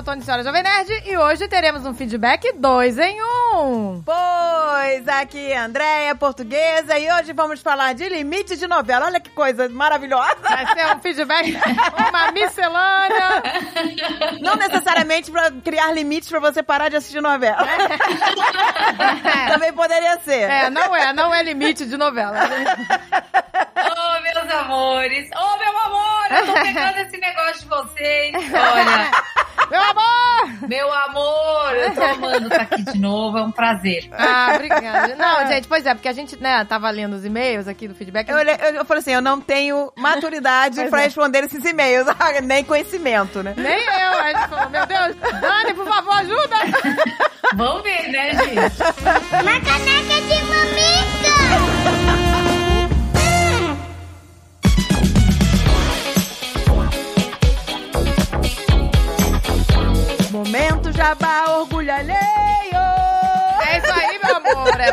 sou Tony Senhora Jovem Nerd e hoje teremos um feedback dois em um. Pois, aqui é Andréia, portuguesa, e hoje vamos falar de limite de novela. Olha que coisa maravilhosa. Vai ser um feedback, uma miscelânea. Não necessariamente pra criar limites pra você parar de assistir novela. Também poderia ser. É, não é, não é limite de novela. Oh, meus amores! Oh, meu amor! Eu tô pegando esse negócio de vocês. Olha, Meu amor! meu amor, eu tô amando estar aqui de novo. É um prazer. Ah, obrigada. Não, gente, pois é, porque a gente, né, tava lendo os e-mails aqui do feedback. Eu, olhei- eu, eu falei assim, eu não tenho maturidade Pois pra é. responder esses e-mails, nem conhecimento, né? Nem eu. Aí ele falou, meu Deus, Dani, por favor, ajuda! Vamos ver, né, gente? Uma caneca de mamica! Momento jabá, orgulho alheio. É isso aí, meu amor. É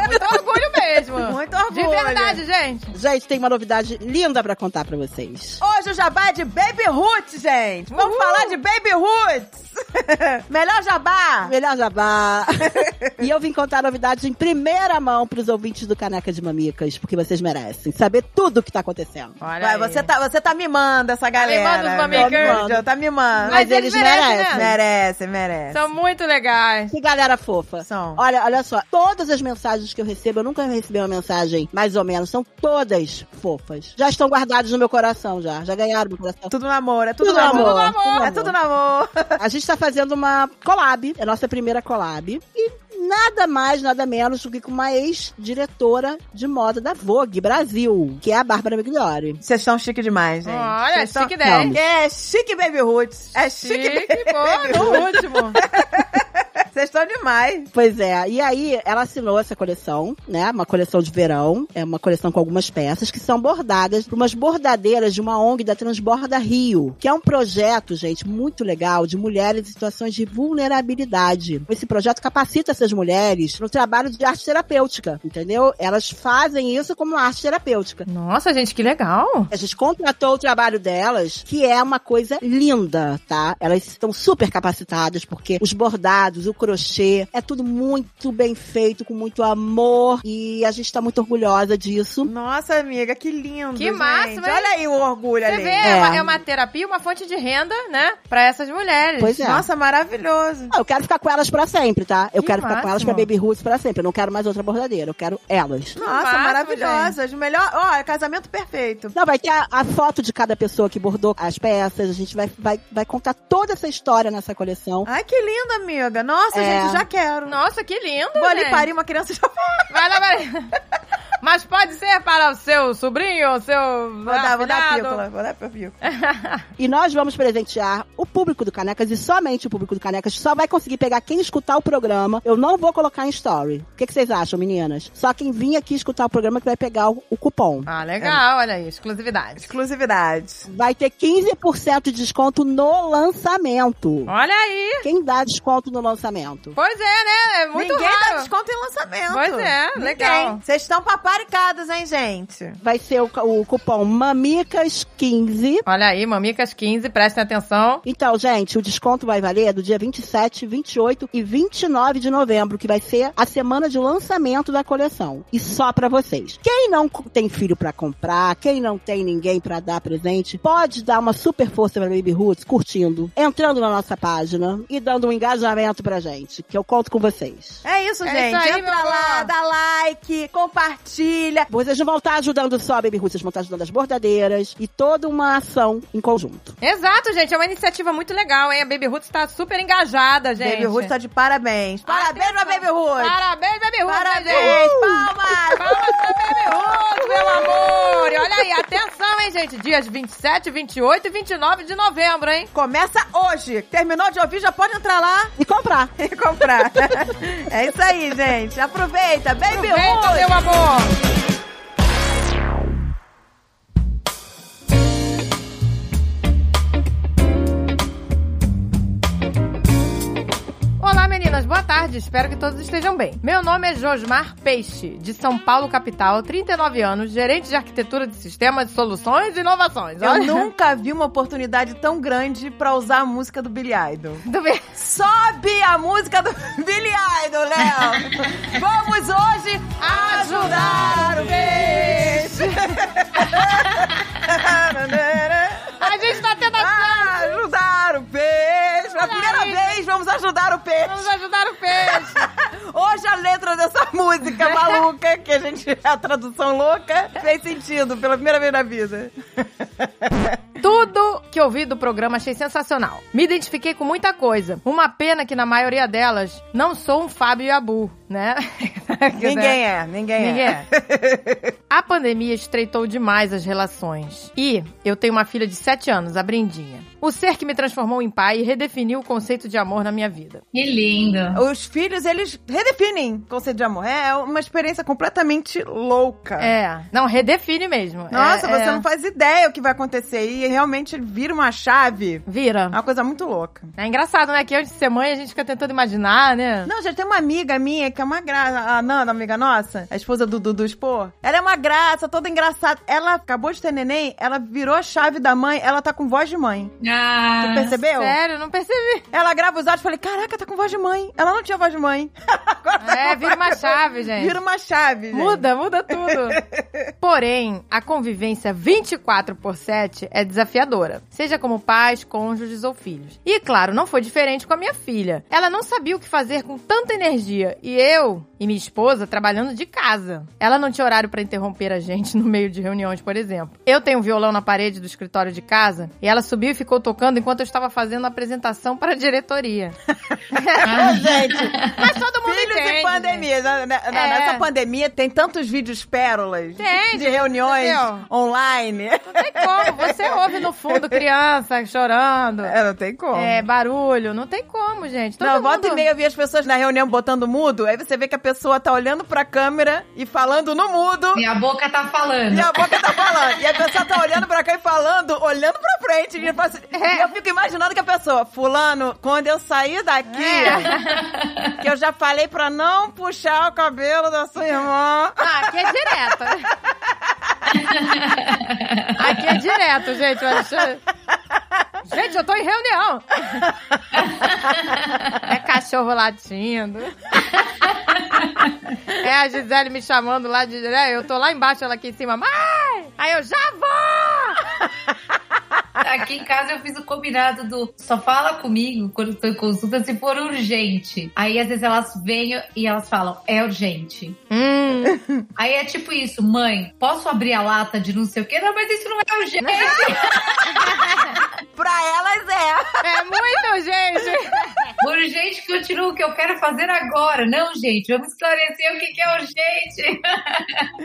mesmo. Muito orgulho. De verdade, gente. Gente, tem uma novidade linda pra contar pra vocês. Hoje o jabá é de Baby Roots, gente. Vamos Uhul. falar de Baby Roots. Melhor jabá. Melhor jabá. e eu vim contar novidades em primeira mão pros ouvintes do Caneca de Mamicas, porque vocês merecem saber tudo o que tá acontecendo. Olha Vai, você tá, você tá mimando essa galera. mimando os mamicas. anjo, Tá mimando. Mas Mas eles eles merecem, merecem. né? Merece, merece. São muito legais. Que galera fofa. São. Olha, olha só, todas as mensagens que eu recebo, eu nunca recebi uma mensagem mais ou menos, são todas fofas. Já estão guardadas no meu coração, já. Já ganharam meu coração. Tudo no amor, é tudo, Tudo no amor. amor, tudo no É tudo no amor. A gente tá fazendo uma collab, é a nossa primeira collab. E nada mais, nada menos do que com uma ex-diretora de moda da Vogue Brasil, que é a Bárbara Migliori. Vocês estão chique demais, gente. Olha, tão- chique 10. É chique Baby Roots. É chique, Chique, Baby pô, no Roots. último. Vocês estão demais. Pois é, e aí ela assinou essa coleção, né? Uma coleção de verão, é uma coleção com algumas peças que são bordadas por umas bordadeiras de uma ONG da Transborda Rio, que é um projeto, gente, muito legal de mulheres em situações de vulnerabilidade. Esse projeto capacita essas mulheres no trabalho de arte terapêutica, entendeu? Elas fazem isso como arte terapêutica. Nossa, gente, que legal. A gente contratou o trabalho delas, que é uma coisa linda, tá? Elas estão super capacitadas, porque os bordados, o crochê, é tudo muito bem feito, com muito amor, e a gente tá muito orgulhosa disso. Nonossa, amiga, que lindo. Que gente. máximo, hein? Olha aí o orgulho Você ali. vê, é. É. uma, é uma terapia, uma fonte de renda, né? Pra essas mulheres. Pois é. Nossa, maravilhoso. Ah, Eu quero ficar com elas pra sempre, tá? Eu Que quero ficar com elas máximo. pra Baby Roots pra sempre. Eu não quero mais outra bordadeira, eu quero elas. Nossa, máximo, maravilhosas. Melhor, ó, é casamento perfeito. Não, vai ter a, a foto de cada pessoa que bordou as peças. A gente vai, vai, vai contar toda essa história nessa coleção. Ai, que lindo, amiga. Nossa, É. gente, já quero. Nossa, que lindo, Vou ali gente. parir uma criança já Vai lá, vai. Mas pode ser para o seu sobrinho, o seu Vou dar, vou dar pílula. Vou dar pílula. E nós vamos presentear o público do Canecas e somente o público do Canecas só vai conseguir pegar quem escutar o programa. Eu não vou colocar em story. O que, que vocês acham, meninas? Só quem vir aqui escutar o programa que vai pegar o, o cupom. Ah, legal, olha aí, exclusividade. Exclusividade. Vai ter 15% de desconto no lançamento. Olha aí. Quem dá desconto no lançamento? Pois é, né? É muito Ninguém dá raro. desconto em lançamento. Pois é, Ninguém. legal. Vocês estão paparicados, hein, gente? Vai ser o, o cupom MAMICAS15. Olha aí, Mamicas 15, prestem atenção. Então, gente, o desconto vai valer do dia 27, 28 e 29 de novembro, que vai ser a semana de lançamento da coleção. E só pra vocês. Quem não tem filho pra comprar, quem não tem ninguém pra dar presente, pode dar uma super força pra Baby Roots curtindo, entrando na nossa página e dando um engajamento pra gente, que eu conto com vocês. É isso, É gente. isso aí, Entra lá, dá like, compartilha. Vocês não vão estar ajudando só a Baby Roots, vocês vão estar ajudando as bordadeiras e toda uma ação em conjunto. Exato, gente, é uma iniciativa muito legal, hein? A Baby Roots tá super engajada, gente. Baby Ruth tá de parabéns. Parabéns pra Baby Ruth. Parabéns, Baby Roots, Parabéns, gente. palmas. Palmas pra Baby Roots, meu amor. E olha aí, atenção, hein, gente. Dias 27, 28 e 29 de novembro, hein? Começa hoje. Terminou de ouvir, já pode entrar lá E comprar. e comprar. é isso aí, gente. Aproveita. Baby Aproveita, meu amor. Boa tarde. espero que todos estejam bem. Meu nome é Josmar Peixe, de São Paulo, capital, 39 anos, gerente de arquitetura de sistemas, soluções e inovações. Eu Olha. nunca vi uma oportunidade tão grande pra usar a música do Billy Idol. Do. Sobe a música do Billy Idol, Léo! Vamos hoje ajudar o peixe! A gente tá tendo a ajudar o peixe! Pela primeira aí. vez, vamos ajudar o peixe! Vamos ajudar o peixe. Hoje a letra dessa música maluca, que a gente a tradução louca, fez sentido pela primeira vez na vida. Tudo que ouvi do programa achei sensacional. Me identifiquei com muita coisa. Uma pena que na maioria delas não sou um Fábio Yabu, né? Ninguém é, ninguém, Ninguém é. é. A pandemia estreitou demais as relações. E eu tenho uma filha de 7 anos, a Brendinha. O ser que me transformou em pai e redefiniu o conceito de amor na minha vida. Que lindo. Os filhos, eles redefinem o conceito de amor. É uma experiência completamente louca. É. Não, redefine mesmo. Nossa, É- você é- não faz ideia o que vai acontecer. E realmente vira uma chave. Vira. É uma coisa muito louca. É engraçado, né? Que antes de ser mãe a gente fica tentando imaginar, né? Não, já tem uma amiga minha que é uma graça. A Nanda, amiga nossa, a esposa do Dudu Expor. Ela é uma graça, toda engraçada. Ela acabou de ter neném, ela virou a chave da mãe, ela tá com voz de mãe. Ah, Tu percebeu? Sério, não percebi. Ela grava os áudios e falei, caraca, tá com voz de mãe. Ela não tinha voz de mãe. Agora tá É, vira uma chave, gente. Vira uma chave, gente. Muda, muda tudo. Porém, a convivência 24 por 7 é desafiadora, seja como pais, cônjuges ou filhos. E claro, não foi diferente com a minha filha. Ela não sabia o que fazer com tanta energia e eu e minha esposa trabalhando de casa. Ela não tinha horário pra interromper a gente no meio de reuniões, por exemplo. Eu tenho um violão na parede do escritório de casa e ela subiu e ficou tocando enquanto eu estava fazendo a apresentação para a diretoria. gente. Mas todo mundo Filhos entende, e pandemia. Na- na- É. Nessa pandemia tem tantos vídeos pérolas Tem, de reuniões entendeu? online. Não tem como. Você ouve no fundo criança chorando. É, não tem como. É, barulho. Não tem como, gente. Todo não, mundo... volta e meia eu vi as pessoas na reunião botando mudo, aí você vê que a pessoa tá olhando pra câmera e falando no mudo. Minha boca tá falando. E a boca tá falando. E a pessoa tá olhando pra cá e falando, olhando pra frente. E eu, faço- e eu fico imaginando que a pessoa, fulano, quando eu sair daqui, É. que eu já falei pra não puxar o cabelo da sua irmã. Ah, aqui é direto. aqui é direto, gente. Eu acho... Gente, eu tô em reunião. É cachorro latindo. É a Gisele me chamando lá de. É, eu tô lá embaixo, ela aqui em cima. Mãe! Aí eu já vou! Aqui em casa eu fiz o combinado do só fala comigo quando estou em consulta se for urgente. Aí às vezes elas vêm e elas falam, é urgente. Hum, Aí é tipo isso, mãe, posso abrir a lata de não sei o quê? Não, mas isso não é urgente. Pra elas é. é muito, gente. urgente continua o que eu quero fazer agora. Não, gente, vamos esclarecer o que, que é urgente.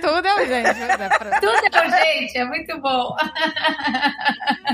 Tudo é urgente. né, pra- Tudo é urgente, é muito bom.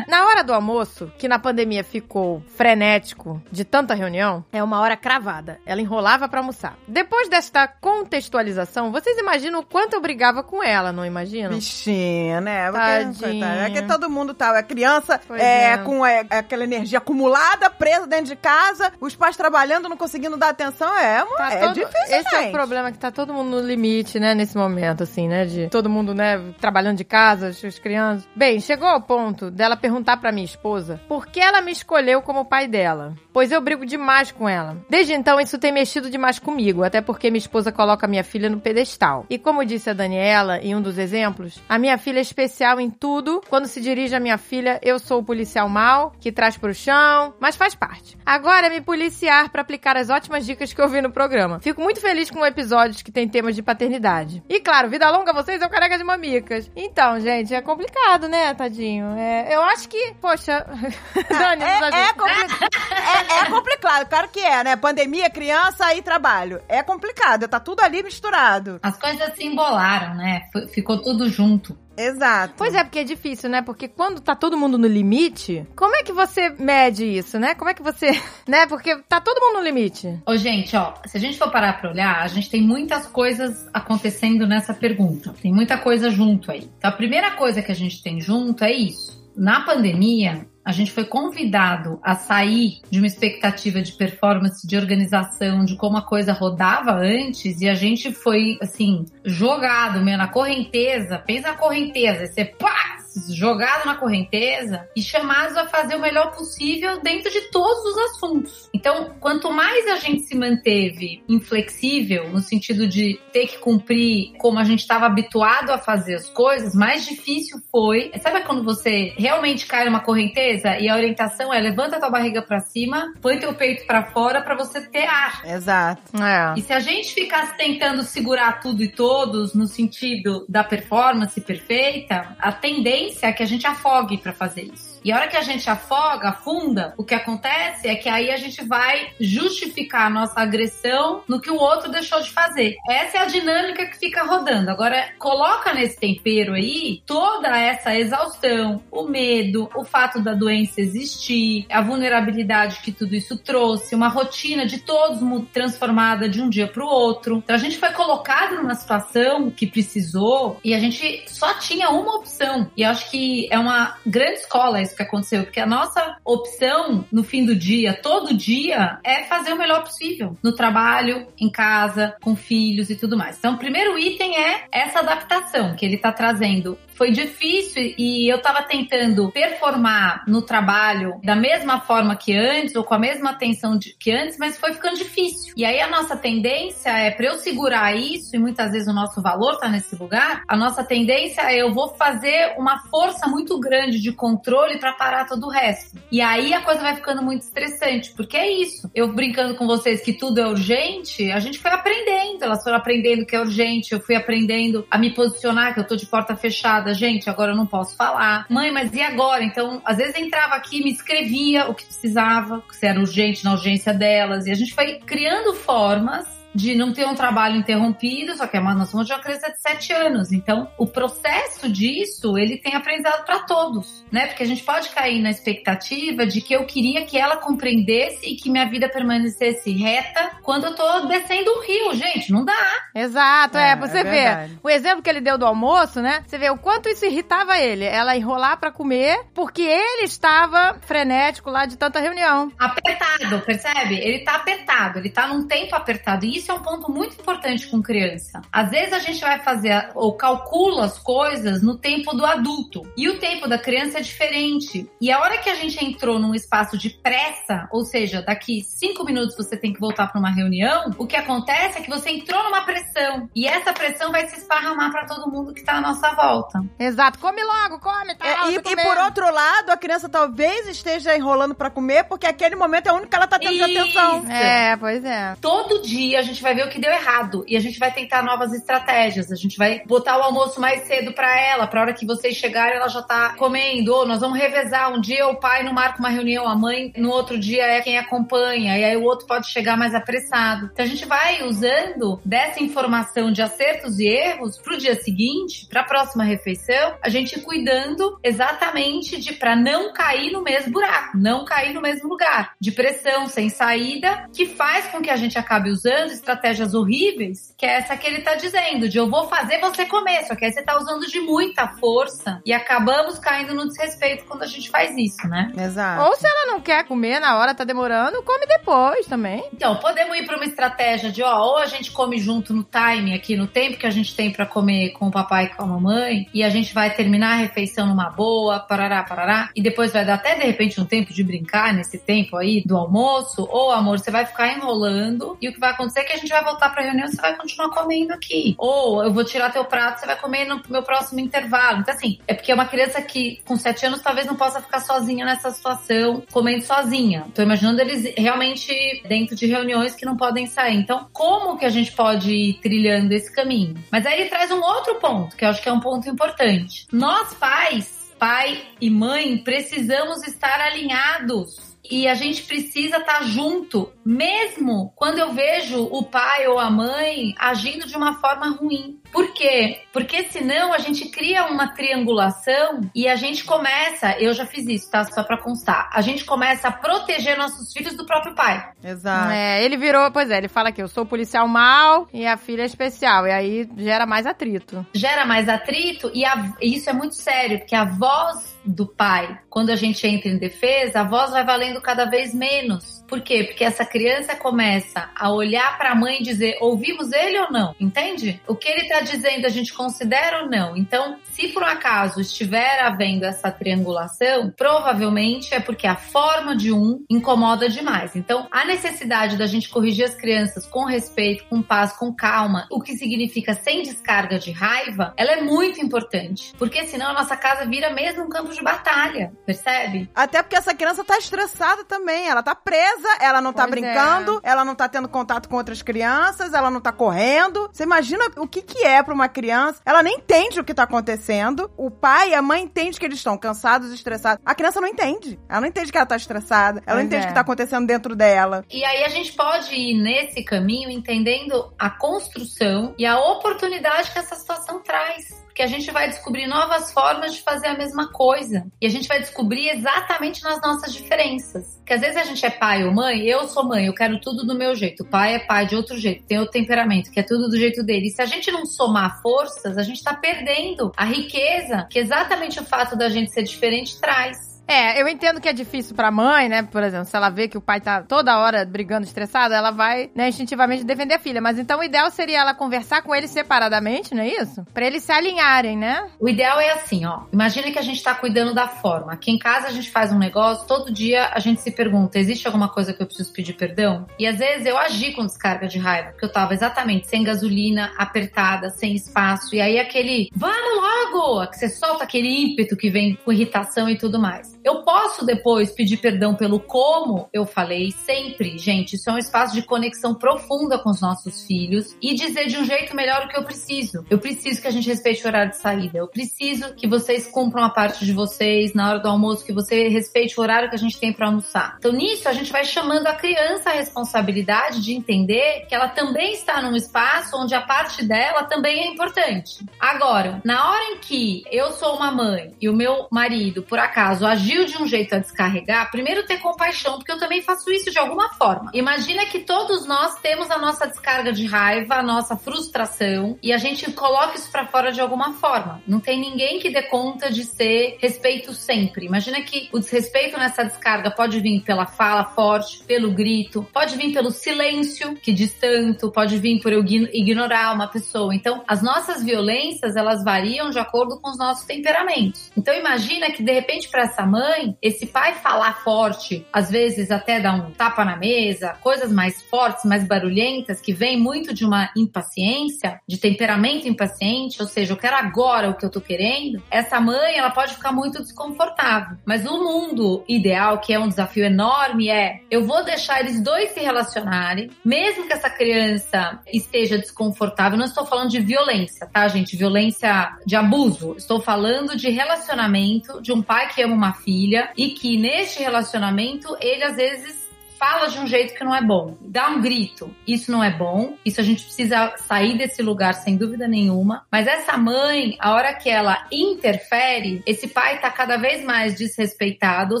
Na hora do almoço, que na pandemia ficou frenético de tanta reunião, é uma hora cravada. Ela enrolava pra almoçar. Depois desta contextualização, vocês imaginam o quanto eu brigava com ela, não imaginam? Bichinha, né? Porque, É que todo mundo tá. A criança Pois é, é. com é, aquela energia acumulada, presa dentro de casa, os pais trabalhando, não conseguindo dar atenção. É, Tá é todo- difícil, Esse é o gente. problema, que tá todo mundo no limite, né, nesse momento, assim, né, de todo mundo, né, trabalhando de casa, as as crianças. Bem, chegou ao ponto dela perguntar pra minha esposa por que ela me escolheu como pai dela. Pois eu brigo demais com ela. Desde então, isso tem mexido demais comigo, até porque minha esposa coloca minha filha no pedestal. E como disse a Daniela em um dos exemplos, a minha filha é especial em tudo. Quando se dirige à minha filha, eu sou o policial mal, que traz pro chão, mas faz parte. Agora é me policiar pra aplicar as ótimas dicas que eu vi no programa. Fico muito feliz com episódios que tem temas de paternidade. E claro, vida longa vocês, eu careca de mamicas. Então, gente, é complicado, né, tadinho? É, eu acho que, poxa, Dani, nos É, é, compli- é- é complicado, claro que é, né? Pandemia, criança e trabalho. É complicado, tá tudo ali misturado. As coisas se embolaram, né? Ficou tudo junto. Exato. Pois é, porque é difícil, né? Porque quando tá todo mundo no limite, como é que você mede isso, né? Como é que você. Né? Porque tá todo mundo no limite. Ô, gente, ó, se a gente for parar pra olhar, a gente tem muitas coisas acontecendo nessa pergunta. Tem muita coisa junto aí. Então, a primeira coisa que a gente tem junto é isso. Na pandemia, a gente foi convidado a sair de uma expectativa de performance, de organização, de como a coisa rodava antes, e a gente foi, assim, jogado meio na correnteza. Pensa na correnteza, você pá! Jogado na correnteza e chamados a fazer o melhor possível dentro de todos os assuntos. Então, quanto mais a gente se manteve inflexível, no sentido de ter que cumprir como a gente estava habituado a fazer as coisas, mais difícil foi. Sabe quando você realmente cai numa correnteza e a orientação é levanta tua barriga para cima, põe teu peito para fora para você ter ar. Exato. É. E se a gente ficasse tentando segurar tudo e todos no sentido da performance perfeita, a tendência é que a gente afogue para fazer isso. E a hora que a gente afoga, afunda, o que acontece é que aí a gente vai justificar a nossa agressão no que o outro deixou de fazer. Essa é a dinâmica que fica rodando. Agora, coloca nesse tempero aí toda essa exaustão, o medo, o fato da doença existir, a vulnerabilidade que tudo isso trouxe, uma rotina de todos transformada de um dia para o outro. Então a gente foi colocado numa situação que precisou e a gente só tinha uma opção. E acho que é uma grande escola isso que aconteceu, porque a nossa opção no fim do dia, todo dia, é fazer o melhor possível no trabalho, em casa, com filhos e tudo mais. Então, o primeiro item é essa adaptação que ele está trazendo foi difícil e eu tava tentando performar no trabalho da mesma forma que antes ou com a mesma atenção de, que antes, mas foi ficando difícil. E aí a nossa tendência é para eu segurar isso e muitas vezes o nosso valor tá nesse lugar, a nossa tendência é eu vou fazer uma força muito grande de controle para parar todo o resto. E aí a coisa vai ficando muito estressante, porque é isso. Eu brincando com vocês que tudo é urgente, a gente foi aprendendo, elas foram aprendendo que é urgente, eu fui aprendendo a me posicionar que eu tô de porta fechada gente, agora eu não posso falar. Mãe, mas e agora? Então, às vezes entrava aqui, me escrevia o que precisava, se era urgente na urgência delas, e a gente foi criando formas de não ter um trabalho interrompido, só que é nós somos de uma criança de 7 anos. Então, o processo disso, ele tem aprendizado para todos, né? Porque a gente pode cair na expectativa de que eu queria que ela compreendesse e que minha vida permanecesse reta quando eu tô descendo o rio, gente, não dá. Exato, é, É, você é vê. verdade. O exemplo que ele deu do almoço, né? Você vê o quanto isso irritava ele. Ela enrolar pra comer, porque ele estava frenético lá de tanta reunião. Apertado, percebe? Ele tá apertado, ele tá num tempo apertado. E isso é um ponto muito importante com criança. Às vezes a gente vai fazer ou calcula as coisas no tempo do adulto. E o tempo da criança é diferente. E a hora que a gente entrou num espaço de pressa, ou seja, daqui cinco minutos você tem que voltar para uma reunião, o que acontece é que você entrou numa pressão. E essa pressão vai se esparramar para todo mundo que tá à nossa volta. Exato. Come logo, come, tá? É, e, e por outro lado, a criança talvez esteja enrolando pra comer, porque aquele momento é o único que ela tá tendo de Isso. atenção. É, pois é. todo dia a gente vai ver o que deu errado e a gente vai tentar novas estratégias. A gente vai botar o almoço mais cedo pra ela, pra hora que vocês chegarem ela já tá comendo. Ou nós vamos revezar. Um dia o pai não marca uma reunião, a mãe no outro dia é quem acompanha e aí o outro pode chegar mais apressado. Então a gente vai usando dessa informação de acertos e erros pro dia seguinte, pra próxima refeição, a gente cuidando exatamente de para não cair no mesmo buraco, não cair no mesmo lugar, de pressão sem saída, que faz com que a gente acabe usando estratégias horríveis, que é essa que ele tá dizendo, de eu vou fazer você comer, só que aí você tá usando de muita força e acabamos caindo no desrespeito quando a gente faz isso, né? Exato. Ou se ela não quer comer na hora, tá demorando, come depois também. Então, podemos ir para uma estratégia de, ó, ou a gente come junto no time aqui, no tempo que a gente tem para comer com o papai e com a mamãe, e a gente vai terminar a refeição numa boa, parará, parará, e depois vai dar até de repente um tempo de brincar nesse tempo aí do almoço, ou amor, você vai ficar enrolando, e o que vai acontecer é que a gente vai voltar pra reunião e você vai continuar comendo aqui. Ou eu vou tirar teu prato, você vai comer no meu próximo intervalo. Então, assim, é porque é uma criança que com 7 anos talvez não possa ficar sozinha nessa situação, comendo sozinha. Tô imaginando eles realmente dentro de reuniões que não podem sair. Então, como que a gente pode ir trilhando esse caminho? Mas aí ele traz um outro ponto, que eu acho que é um ponto importante. Nós pais, pai e mãe, precisamos estar alinhados. E a gente precisa estar junto, mesmo quando eu vejo o pai ou a mãe agindo de uma forma ruim. Por quê? Porque senão a gente cria uma triangulação e a gente começa, eu já fiz isso, tá? Só pra constar. A gente começa a proteger nossos filhos do próprio pai. Exato. É, ele virou, pois é, ele fala que eu sou policial mal e a filha é especial. E aí gera mais atrito. Gera mais atrito e a- e isso é muito sério, porque a voz do pai, quando a gente entra em defesa, a voz vai valendo cada vez menos. Por quê? Porque essa criança começa a olhar para a mãe e dizer: ouvimos ele ou não? Entende? O que ele está dizendo a gente considera ou não? Então, se por um acaso estiver havendo essa triangulação, provavelmente é porque a forma de um incomoda demais. Então, a necessidade da gente corrigir as crianças com respeito, com paz, com calma, o que significa sem descarga de raiva, ela é muito importante. Porque senão a nossa casa vira mesmo um campo de batalha, percebe? Até porque essa criança tá estressada também. Ela tá presa, ela não tá Pois é. brincando, ela não tá tendo contato com outras crianças, ela não tá correndo. Você imagina o que que é pra uma criança? Ela nem entende o que tá acontecendo. O pai e a mãe entendem que eles estão cansados, estressados. A criança não entende. Ela não entende que ela tá estressada. Ela não Pois entende é. o que tá acontecendo dentro dela. E aí a gente pode ir nesse caminho entendendo a construção e a oportunidade que essa situação traz. Porque a gente vai descobrir novas formas de fazer a mesma coisa. E a gente vai descobrir exatamente nas nossas diferenças. Porque às vezes a gente é pai ou mãe, eu sou mãe, eu quero tudo do meu jeito. O pai é pai de outro jeito, tem outro temperamento, que é tudo do jeito dele. E se a gente não somar forças, a gente tá perdendo a riqueza que exatamente o fato da gente ser diferente traz. É, eu entendo que é difícil pra mãe, né? Por exemplo, se ela vê que o pai tá toda hora brigando, estressado, ela vai, né, instintivamente defender a filha. Mas então o ideal seria ela conversar com ele separadamente, não é isso? Pra eles se alinharem, né? O ideal é assim, ó. Imagina que a gente tá cuidando da forma. Aqui em casa a gente faz um negócio, todo dia a gente se pergunta: existe alguma coisa que eu preciso pedir perdão? E às vezes eu agi com descarga de raiva, porque eu tava exatamente sem gasolina, apertada, sem espaço. E aí aquele, vamos logo! Que você solta aquele ímpeto que vem com irritação e tudo mais. Eu posso depois pedir perdão pelo como eu falei, sempre, gente. Isso é um espaço de conexão profunda com os nossos filhos e dizer de um jeito melhor o que eu preciso. Eu preciso que a gente respeite o horário de saída. Eu preciso que vocês cumpram a parte de vocês na hora do almoço, que você respeite o horário que a gente tem para almoçar. Então, nisso, a gente vai chamando a criança a responsabilidade de entender que ela também está num espaço onde a parte dela também é importante. Agora, na hora em que eu sou uma mãe e o meu marido, por acaso, agiu de um jeito a descarregar, primeiro ter compaixão, porque eu também faço isso de alguma forma. Imagina que todos nós temos a nossa descarga de raiva, a nossa frustração, e a gente coloca isso pra fora de alguma forma. Não tem ninguém que dê conta de ser respeito sempre. Imagina que o desrespeito nessa descarga pode vir pela fala forte, pelo grito, pode vir pelo silêncio, que diz tanto, pode vir por eu ign- ignorar uma pessoa. Então, as nossas violências, elas variam de acordo com os nossos temperamentos. Então, imagina que de repente para essa mãe, esse pai falar forte, às vezes até dar um tapa na mesa, coisas mais fortes, mais barulhentas, que vem muito de uma impaciência, de temperamento impaciente, ou seja, eu quero agora o que eu tô querendo. Essa mãe, ela pode ficar muito desconfortável. Mas o mundo ideal, que é um desafio enorme, é eu vou deixar eles dois se relacionarem, mesmo que essa criança esteja desconfortável. Não estou falando de violência, tá, gente? Violência de abuso. Estou falando de relacionamento de um pai que ama uma filha e que neste relacionamento ele às vezes fala de um jeito que não é bom, dá um grito, isso não é bom, isso a gente precisa sair desse lugar sem dúvida nenhuma. Mas essa mãe, a hora que ela interfere, esse pai tá cada vez mais desrespeitado, ou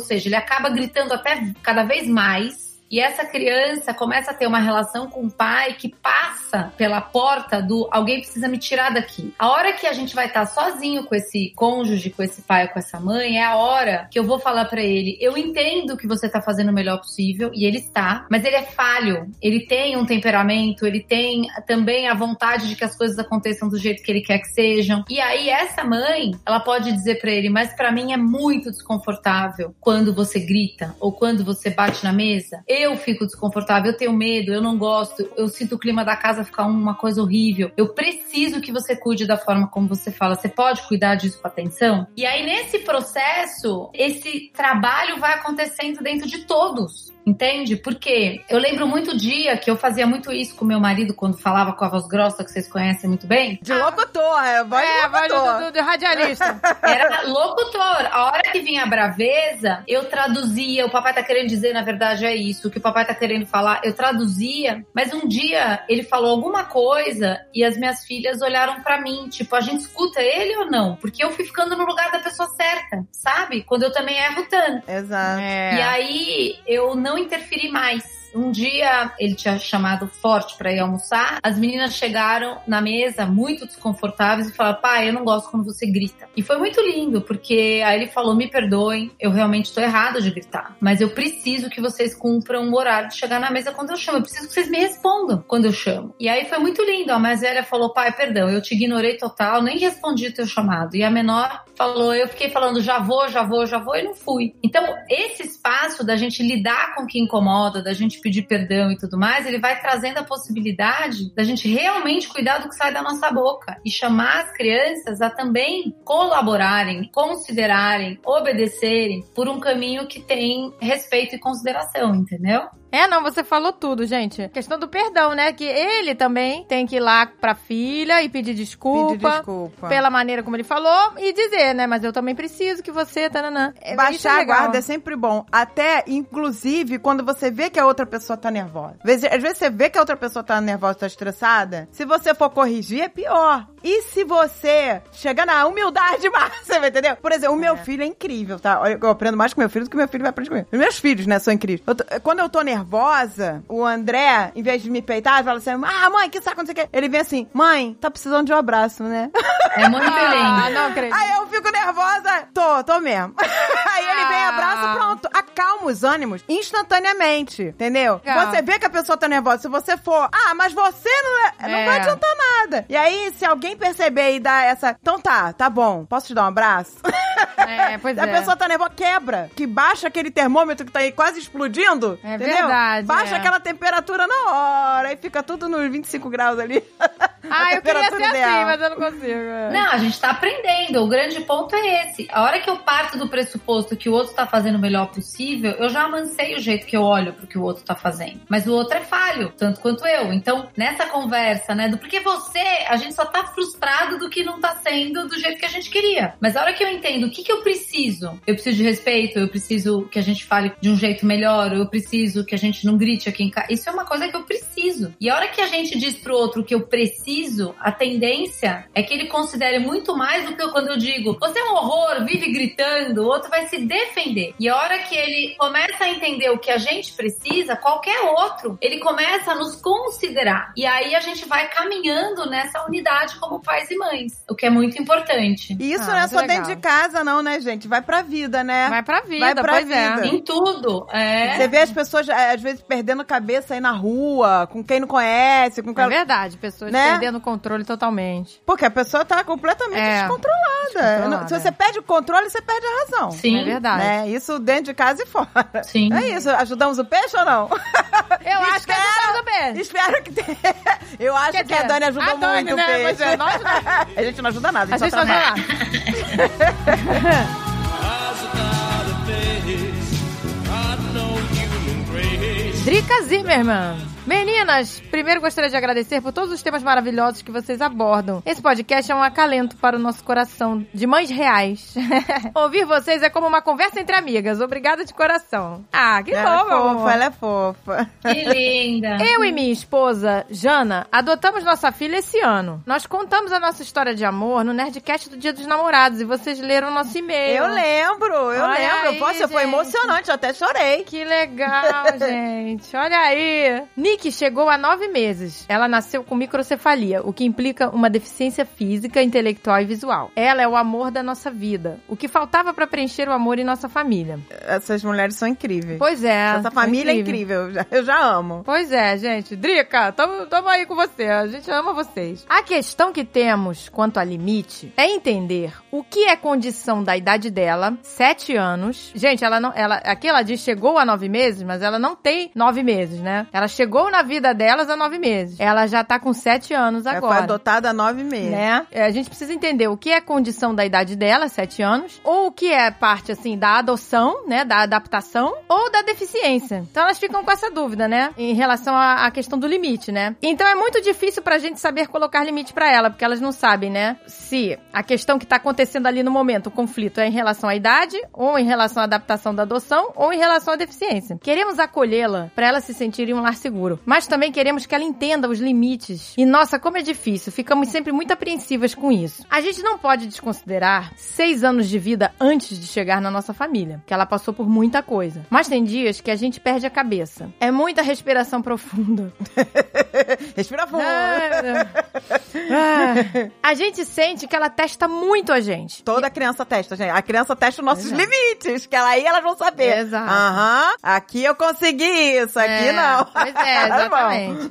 seja, ele acaba gritando até cada vez mais. E essa criança começa a ter uma relação com o pai que passa pela porta do alguém precisa me tirar daqui. A hora que a gente vai estar sozinho com esse cônjuge, com esse pai, com essa mãe, é a hora que eu vou falar pra ele: eu entendo que você tá fazendo o melhor possível e ele está, mas ele é falho. Ele tem um temperamento, ele tem também a vontade de que as coisas aconteçam do jeito que ele quer que sejam. E aí essa mãe, ela pode dizer pra ele: mas pra mim é muito desconfortável quando você grita ou quando você bate na mesa. Eu fico desconfortável, eu tenho medo, eu não gosto, eu sinto o clima da casa ficar uma coisa horrível. Eu preciso que você cuide da forma como você fala. Você pode cuidar disso com atenção? E aí, nesse processo, esse trabalho vai acontecendo dentro de todos. Entende? Porque eu lembro muito dia que eu fazia muito isso com meu marido quando falava com a voz grossa, que vocês conhecem muito bem. De locutor, é voz é, de voz locutor. do, do, do radialista. Era locutor. A hora que vinha a braveza, eu traduzia. O papai tá querendo dizer, na verdade, é isso. O que o papai tá querendo falar, eu traduzia. Mas um dia ele falou alguma coisa e as minhas filhas olharam pra mim. Tipo, a gente escuta ele ou não? Porque eu fui ficando no lugar da pessoa certa, sabe? Quando eu também erro tanto. Exato. É. E aí eu não interferi mais. Um dia ele tinha chamado forte pra ir almoçar. As meninas chegaram na mesa muito desconfortáveis e falaram: pai, eu não gosto quando você grita. E foi muito lindo, porque aí ele falou: me perdoem, eu realmente tô errado de gritar. Mas eu preciso que vocês cumpram o horário de chegar na mesa quando eu chamo. Eu preciso que vocês me respondam quando eu chamo. E aí foi muito lindo. A mais velha falou: pai, perdão, eu te ignorei total, nem respondi o teu chamado. E a menor falou: eu fiquei falando já vou, já vou, já vou e não fui. Então, esse espaço da gente lidar com o que incomoda, da gente pedir perdão e tudo mais, ele vai trazendo a possibilidade da gente realmente cuidar do que sai da nossa boca e chamar as crianças a também colaborarem, considerarem, obedecerem por um caminho que tem respeito e consideração, entendeu? É, não, você falou tudo, gente. Questão do perdão, né? Que ele também tem que ir lá pra filha e pedir desculpa. Pedir desculpa. Pela maneira como ele falou e dizer, né? Mas eu também preciso que você, tananã. É, é Baixar a legal. guarda é sempre bom. Até, inclusive, quando você vê que a outra pessoa tá nervosa. Às vezes, você vê que a outra pessoa tá nervosa, tá estressada. Se você for corrigir, é pior. E se você chegar na humildade máxima, entendeu? Por exemplo, o meu filho é incrível, tá? Eu aprendo mais com meu filho do que meu filho vai aprender comigo. Meus filhos, né, são incríveis. Eu tô- quando eu tô nervosa, o André, em vez de me peitar, fala assim: Ah, mãe, que saco, não sei o quê. Ele vem assim: Mãe, tá precisando de um abraço, né? É muito Ah, lindo. não acredito. Aí eu fico nervosa. Tô, tô mesmo. Aí ele vem, Ah. abraça, pronto. Acalma os ânimos instantaneamente, entendeu? Legal. Você vê que a pessoa tá nervosa. Se você for, ah, mas você não, é, não É. vai adiantar nada. E aí, se alguém perceber e dar essa. Então tá, tá bom. Posso te dar um abraço? É, pois a é. pessoa tá nervosa, quebra. Que baixa aquele termômetro que tá aí quase explodindo. É entendeu? verdade, Baixa é. aquela temperatura na hora. Aí fica tudo nos 25 graus ali. Ah, eu queria ser temperatura assim, ideal. mas eu não consigo. é. Não, a gente tá aprendendo. O grande ponto é esse. A hora que eu parto do pressuposto que o outro tá fazendo o melhor possível, eu já avancei o jeito que eu olho pro que o outro tá fazendo. Mas o outro é falho, tanto quanto eu. Então, nessa conversa, né, do porque você, a gente só tá frustrado do que não tá sendo do jeito que a gente queria. Mas a hora que eu entendo o que que eu preciso, eu preciso de respeito, eu preciso que a gente fale de um jeito melhor, eu preciso que a gente não grite aqui em casa. Isso é uma coisa que eu preciso. E a hora que a gente diz pro outro que eu preciso, a tendência é que ele considere muito mais do que eu, quando eu digo, você é um horror, vive gritando, o outro vai se defender. E a hora que ele começa a entender o que a gente precisa, qualquer outro, ele começa a nos considerar. E aí a gente vai caminhando nessa unidade como pais e mães, o que é muito importante. E isso Ah, não é só legal. dentro de casa, não, né, gente? Vai pra vida, né? Vai pra vida, Vai pra pois é. vida. Em tudo, é. Você vê as pessoas, é, às vezes, perdendo cabeça aí na rua, com quem não conhece, com É quem... verdade, pessoas Né? perdendo o controle totalmente. Porque a pessoa tá completamente É. descontrolada. Descontrolada, Se você perde o controle, você perde a razão. Sim, É verdade. Né? Isso dentro de casa e fora. sim. É isso. Ajudamos o peixe ou não? Eu acho que é Espero- tudo bem. Espero que tenha. Eu acho Quer que a dizer, Dani ajudou a Dani, muito né? o peixe. É, nós a gente não ajuda nada, A a gente, gente só vai trabalha. Drica Zimmermann. Meninas, primeiro gostaria de agradecer por todos os temas maravilhosos que vocês abordam. Esse podcast é um acalento para o nosso coração de mães reais. Ouvir vocês é como uma conversa entre amigas. Obrigada de coração. Ah, que Ela bom, é fofa, amor. ela é fofa. Que linda. Eu e minha esposa, Jana, adotamos nossa filha esse ano. Nós contamos a nossa história de amor no Nerdcast do Dia dos Namorados e vocês leram nosso e-mail. Eu lembro, eu Olha lembro. aí, Poxa, foi gente. emocionante, eu até chorei. Que legal, gente. Olha aí. Nick chegou há nove meses. Ela nasceu com microcefalia, o que implica uma deficiência física, intelectual e visual. Ela é o amor da nossa vida. O que faltava para preencher o amor em nossa família. Essas mulheres são incríveis. Pois é. Essa família é incrível, eu já- eu já amo. Pois é, gente. Drica, tamo, tamo aí com você. A gente ama vocês. A questão que temos quanto a limite é entender o que é condição da idade dela, sete anos. Gente, ela não. Ela, aqui ela diz chegou a nove meses, mas ela não tem nove meses, né? Ela chegou na vida delas há nove meses. Ela já tá com sete anos Ela foi agora. adotada há nove meses. Né? É, A gente precisa entender o que é condição da idade dela, 7 anos, ou o que é parte, assim, da adoção, né, da adaptação, ou da deficiência. Então elas ficam com essa dúvida, né, em relação à, à questão do limite, né. Então é muito difícil pra gente saber colocar limite pra ela, porque elas não sabem, né, se a questão que tá acontecendo ali no momento, o conflito, é em relação à idade, ou em relação à adaptação da adoção, ou em relação à deficiência. Queremos acolhê-la pra ela se sentir em um lar seguro. Mas também queremos que ela entenda os limites. E nossa, como é difícil. Ficamos sempre muito apreensivas com isso. A gente não pode desconsiderar seis anos de vida antes de chegar na nossa família, que ela passou por muita coisa. Mas tem dias que a gente perde a cabeça. É muita respiração profunda. Respira fundo. Ah, a gente sente que ela testa muito a gente. Toda criança testa, gente. A criança testa os nossos Exato. limites, que ela aí elas vão saber. Exato. Aham, aqui eu consegui isso, aqui É, não. Pois é, exatamente.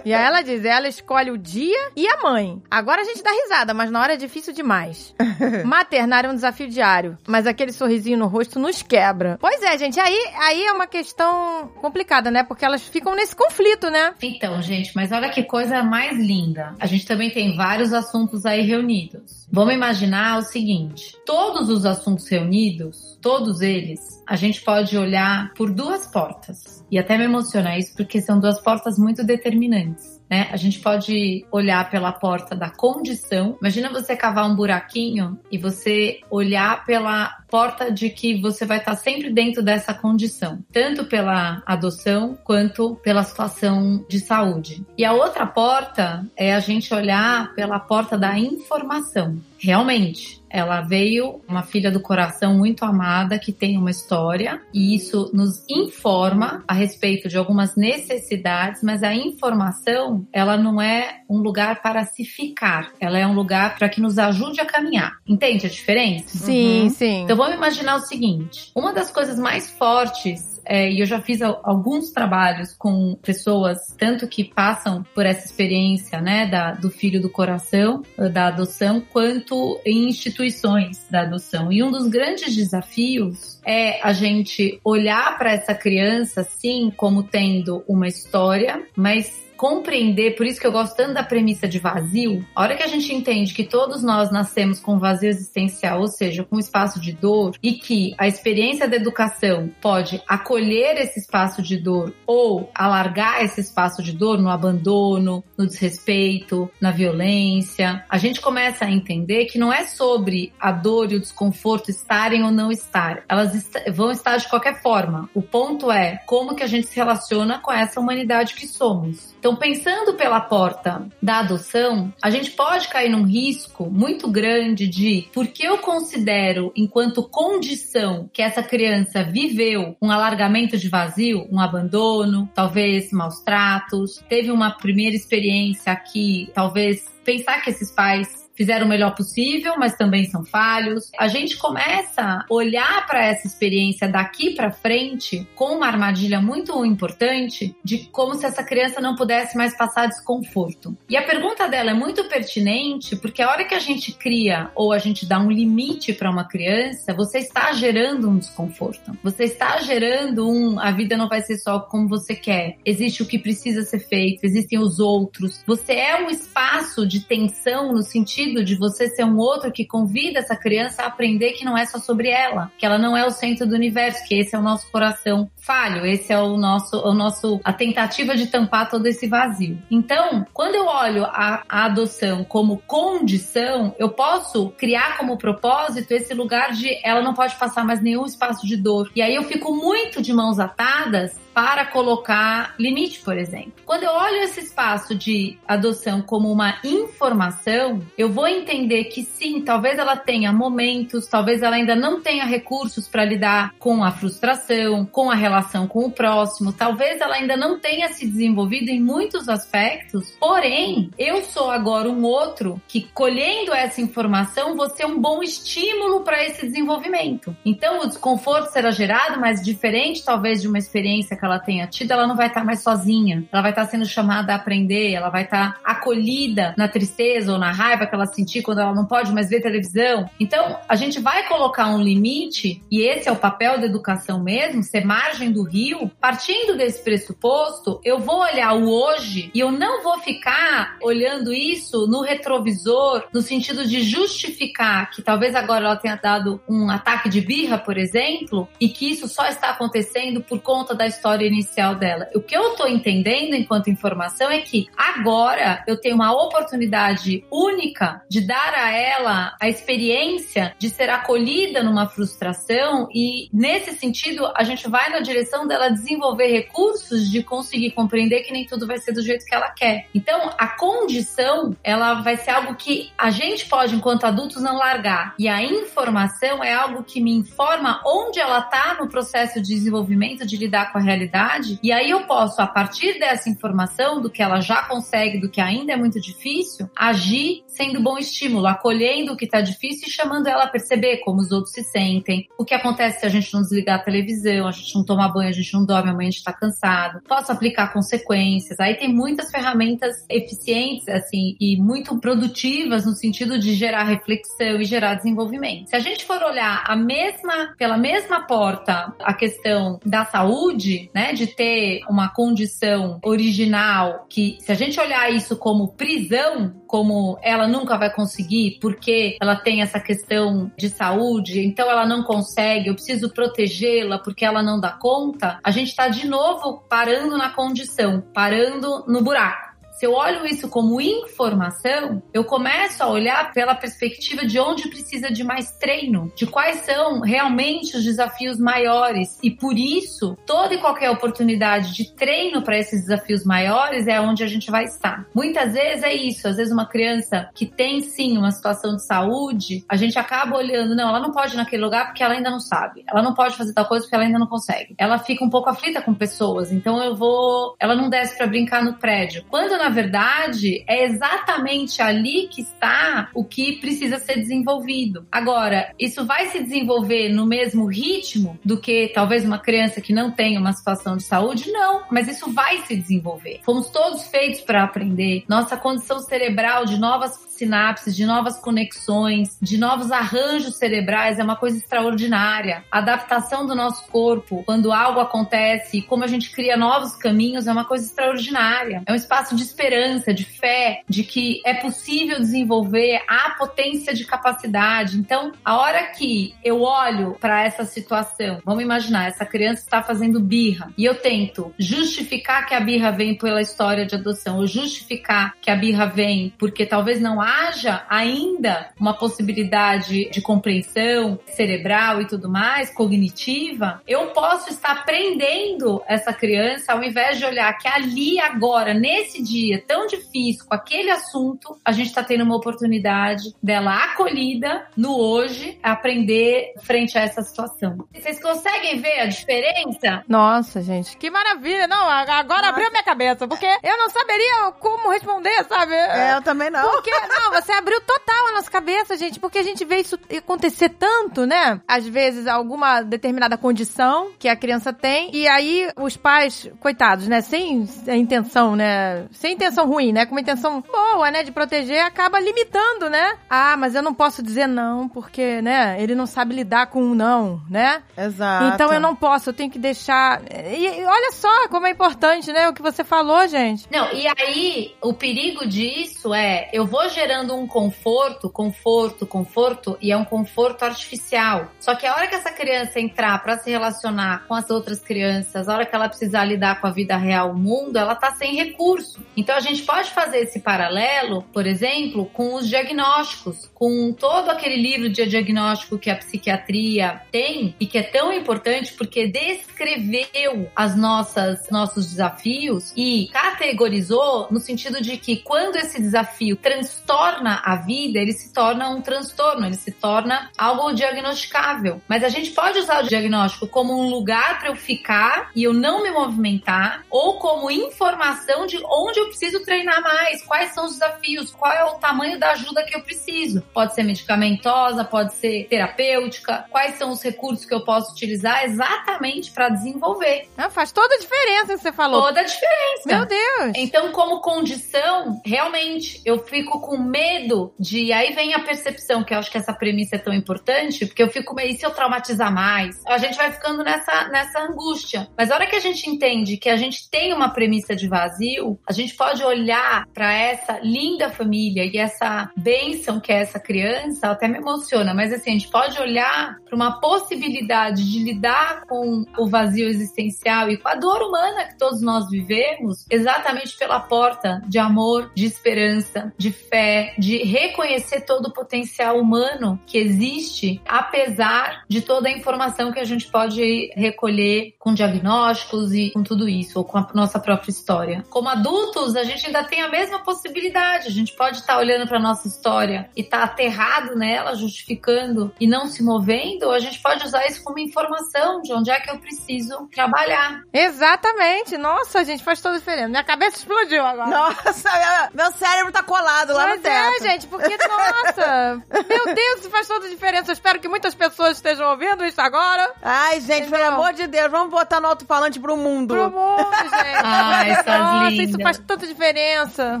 e aí ela diz, ela escolhe o dia e a mãe. Agora a gente dá risada, mas na hora é difícil demais. Maternar é um desafio diário, mas aquele sorrisinho no rosto nos quebra. Pois é, gente, aí, aí é uma questão complicada, né? Porque elas ficam nesse conflito, né? Então, gente, mas olha que coisa mais linda. A gente também tem vários assuntos aí reunidos. Vamos imaginar o seguinte: todos os assuntos reunidos, todos eles, a gente pode olhar por duas portas. E até me emociona isso porque são duas portas muito determinantes. Né? A gente pode olhar pela porta da condição. Imagina você cavar um buraquinho e você olhar pela porta de que você vai estar sempre dentro dessa condição, tanto pela adoção quanto pela situação de saúde. E a outra porta é a gente olhar pela porta da informação. Realmente, ela veio uma filha do coração muito amada que tem uma história e isso nos informa a respeito de algumas necessidades, mas a informação, ela não é um lugar para se ficar, ela é um lugar para que nos ajude a caminhar. Entende a diferença? Sim, sim. Então vamos imaginar o seguinte: uma das coisas mais fortes é, e eu já fiz al- alguns trabalhos com pessoas, tanto que passam por essa experiência, né, da, do filho do coração, eh, da adoção, quanto em instituições da adoção. E um dos grandes desafios é a gente olhar para essa criança, sim, como tendo uma história, mas compreender, por isso que eu gosto tanto da premissa de vazio, a hora que a gente entende que todos nós nascemos com vazio existencial, ou seja, com espaço de dor, e que a experiência da educação pode acolher esse espaço de dor ou alargar esse espaço de dor no abandono, no desrespeito, na violência, a gente começa a entender que não é sobre a dor e o desconforto estarem ou não estar, elas est vão estar de qualquer forma. O ponto é como que a gente se relaciona com essa humanidade que somos. Então, pensando pela porta da adoção, a gente pode cair num risco muito grande de, porque eu considero, enquanto condição que essa criança viveu um alargamento de vazio, um abandono, talvez maus tratos, teve uma primeira experiência que talvez pensar que esses pais fizeram o melhor possível, mas também são falhos. A gente começa a olhar para essa experiência daqui para frente com uma armadilha muito importante de como se essa criança não pudesse mais passar desconforto. E a pergunta dela é muito pertinente porque a hora que a gente cria ou a gente dá um limite para uma criança, você está gerando um desconforto. Você está gerando um a vida não vai ser só como você quer. Existe o que precisa ser feito, existem os outros. Você é um espaço de tensão no sentido de você ser um outro que convida essa criança a aprender que não é só sobre ela, que ela não é o centro do universo, que esse é o nosso coração falho, esse é o nosso, o nosso a tentativa de tampar todo esse vazio. Então, quando eu olho a, a adoção como condição, eu posso criar como propósito esse lugar de ela não pode passar mais nenhum espaço de dor. E aí eu fico muito de mãos atadas para colocar limite, por exemplo. Quando eu olho esse espaço de adoção como uma informação, eu vou entender que sim, talvez ela tenha momentos, talvez ela ainda não tenha recursos para lidar com a frustração, com a relação com o próximo, talvez ela ainda não tenha se desenvolvido em muitos aspectos, porém, eu sou agora um outro que colhendo essa informação, vou ser um bom estímulo para esse desenvolvimento. Então, o desconforto será gerado, mas diferente talvez de uma experiência que ela tenha tido, ela não vai estar mais sozinha. Ela vai estar sendo chamada a aprender, ela vai estar acolhida na tristeza ou na raiva que ela sentir quando ela não pode mais ver televisão. Então, a gente vai colocar um limite, e esse é o papel da educação mesmo, ser margem do rio. Partindo desse pressuposto, eu vou olhar o hoje e eu não vou ficar olhando isso no retrovisor, no sentido de justificar que talvez agora ela tenha dado um ataque de birra, por exemplo, e que isso só está acontecendo por conta da história inicial dela. O que eu tô entendendo enquanto informação é que agora eu tenho uma oportunidade única de dar a ela a experiência de ser acolhida numa frustração e nesse sentido a gente vai na direção dela desenvolver recursos de conseguir compreender que nem tudo vai ser do jeito que ela quer. Então, a condição, ela vai ser algo que a gente pode enquanto adultos não largar. E a informação é algo que me informa onde ela tá no processo de desenvolvimento de lidar com a realidade e aí eu posso a partir dessa informação do que ela já consegue, do que ainda é muito difícil, agir sendo bom estímulo, acolhendo o que está difícil e chamando ela a perceber como os outros se sentem, o que acontece se a gente não desligar a televisão, a gente não toma banho, a gente não dorme, amanhã a gente está cansado. Posso aplicar consequências. Aí tem muitas ferramentas eficientes, assim, e muito produtivas no sentido de gerar reflexão e gerar desenvolvimento. Se a gente for olhar a mesma, pela mesma porta, a questão da saúde, né, de ter uma condição original que, se a gente olhar isso como prisão, como ela nunca vai conseguir porque ela tem essa questão de saúde, então ela não consegue, eu preciso protegê-la porque ela não dá conta, a gente está de novo parando na condição, parando no buraco. Se eu olho isso como informação, eu começo a olhar pela perspectiva de onde precisa de mais treino, de quais são realmente os desafios maiores. E por isso, toda e qualquer oportunidade de treino para esses desafios maiores é onde a gente vai estar. Muitas vezes é isso, às vezes uma criança que tem sim uma situação de saúde, a gente acaba olhando, não, ela não pode ir naquele lugar porque ela ainda não sabe. Ela não pode fazer tal coisa porque ela ainda não consegue. Ela fica um pouco aflita com pessoas, então eu vou, ela não desce para brincar no prédio. Quando na na verdade, é exatamente ali que está o que precisa ser desenvolvido. Agora, isso vai se desenvolver no mesmo ritmo do que talvez uma criança que não tem uma situação de saúde? Não, mas isso vai se desenvolver. Fomos todos feitos para aprender. Nossa condição cerebral de novas sinapses, de novas conexões, de novos arranjos cerebrais é uma coisa extraordinária. A adaptação do nosso corpo quando algo acontece, como a gente cria novos caminhos, é uma coisa extraordinária. É um espaço de esperança, de fé, de que é possível desenvolver a potência de capacidade. Então, a hora que eu olho para essa situação, vamos imaginar, essa criança está fazendo birra e eu tento justificar que a birra vem pela história de adoção, ou justificar que a birra vem porque talvez não haja ainda uma possibilidade de compreensão cerebral e tudo mais, cognitiva, eu posso estar prendendo essa criança ao invés de olhar que ali agora, nesse dia tão difícil, com aquele assunto, a gente está tendo uma oportunidade dela acolhida no hoje, aprender frente a essa situação. Vocês conseguem ver a diferença? Nossa, gente, que maravilha. Não, agora abriu minha cabeça, porque eu não saberia como responder, sabe? É, eu também não. Porque não, você abriu total a nossa cabeça, gente, porque a gente vê isso acontecer tanto, né? Às vezes, alguma determinada condição que a criança tem, e aí os pais, coitados, né, sem a intenção, né, sem intenção ruim, né, com uma intenção boa, né, de proteger, acaba limitando, né? Ah, mas eu não posso dizer não, porque, né, ele não sabe lidar com um não, né? Exato. Então eu não posso, eu tenho que deixar. E, e olha só como é importante, né, o que você falou, gente. Não, e aí o perigo disso é eu vou gerando um conforto, conforto, conforto, e é um conforto artificial. Só que a hora que essa criança entrar para se relacionar com as outras crianças, a hora que ela precisar lidar com a vida real, o mundo, ela tá sem recurso. Então a gente pode fazer esse paralelo, por exemplo, com os diagnósticos, com todo aquele livro de diagnóstico que a psiquiatria tem e que é tão importante porque descreveu as nossas nossos desafios e categorizou no sentido de que quando esse desafio transforma torna a vida, ele se torna um transtorno, ele se torna algo diagnosticável. Mas a gente pode usar o diagnóstico como um lugar para eu ficar e eu não me movimentar, ou como informação de onde eu preciso treinar mais, quais são os desafios, qual é o tamanho da ajuda que eu preciso. Pode ser medicamentosa, pode ser terapêutica, quais são os recursos que eu posso utilizar exatamente para desenvolver. Ah, faz toda a diferença que você falou. Toda a diferença. Meu Deus. Então, como condição, realmente, eu fico com medo de. Aí aí vem a percepção, que eu acho que essa premissa é tão importante, porque eu fico meio, e se eu traumatizar mais? A gente vai ficando nessa, nessa angústia. Mas a hora que a gente entende que a gente tem uma premissa de vazio, a gente pode olhar para essa linda família e essa bênção que é essa criança, até me emociona, mas assim, a gente pode olhar para uma possibilidade de lidar com o vazio existencial e com a dor humana que todos nós vivemos, exatamente pela porta de amor, de esperança, de fé, de reconhecer todo o potencial humano que existe, apesar de toda a informação que a gente pode recolher com diagnósticos e com tudo isso, ou com a nossa própria história. Como adultos, a gente ainda tem a mesma possibilidade. A gente pode estar tá olhando para nossa história e estar tá aterrado nela, justificando e não se movendo, ou a gente pode usar isso como informação de onde é que eu preciso trabalhar. Exatamente. Nossa, gente, faz toda a diferença. Minha cabeça explodiu agora. Nossa, meu cérebro tá colado lá Mas no teto. é, gente, porque, nossa, meu Deus, isso faz toda a diferença. Eu espero que muitas pessoas estejam ouvindo isso agora. Ai, gente, Entendeu? pelo amor de Deus, vamos botar no alto-falante pro mundo. Pro mundo, gente. Ai, nossa, isso faz tanta diferença.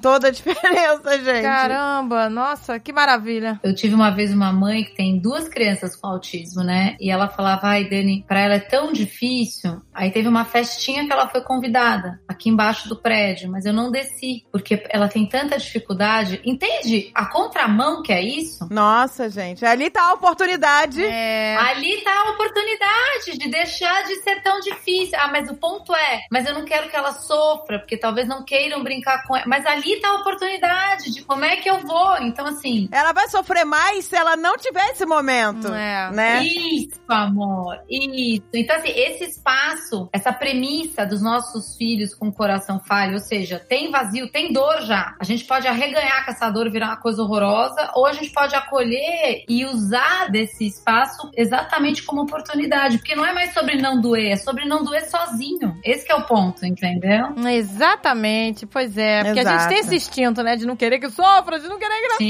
Toda a diferença, gente. Caramba, nossa, que maravilha. Eu tive uma vez uma mãe que tem duas crianças com autismo, né? E ela falava, ai, Dani, pra ela é tão difícil. Aí teve uma festinha que ela foi convidada aqui embaixo do prédio, mas eu não desci, porque ela tem tanta dificuldade. Entende a contramão que é isso? Nossa, gente, ali tá a oportunidade. É. Ali tá a oportunidade de deixar de ser tão difícil. Ah, mas o ponto é, mas eu não quero que ela sofra, porque talvez não queiram brincar com ela. Mas ali tá a oportunidade de como é que eu vou. Então, assim, Ela vai sofrer mais se ela não tiver esse momento. É. Né? Isso, amor. Isso. Então, assim, esse espaço, essa premissa dos nossos filhos com o coração falho, ou seja, tem vazio, tem dor já. A gente pode arreganhar com essa dor e virar uma coisa horrorosa, ou a gente pode acolher e usar desse espaço exatamente como oportunidade. Porque não é mais sobre não doer, é sobre não doer sozinho. Esse que é o ponto, entendeu? Exatamente, pois é. Porque a gente Exato. tem esse instinto, né? De não querer que sofra, de não querer que. Sim.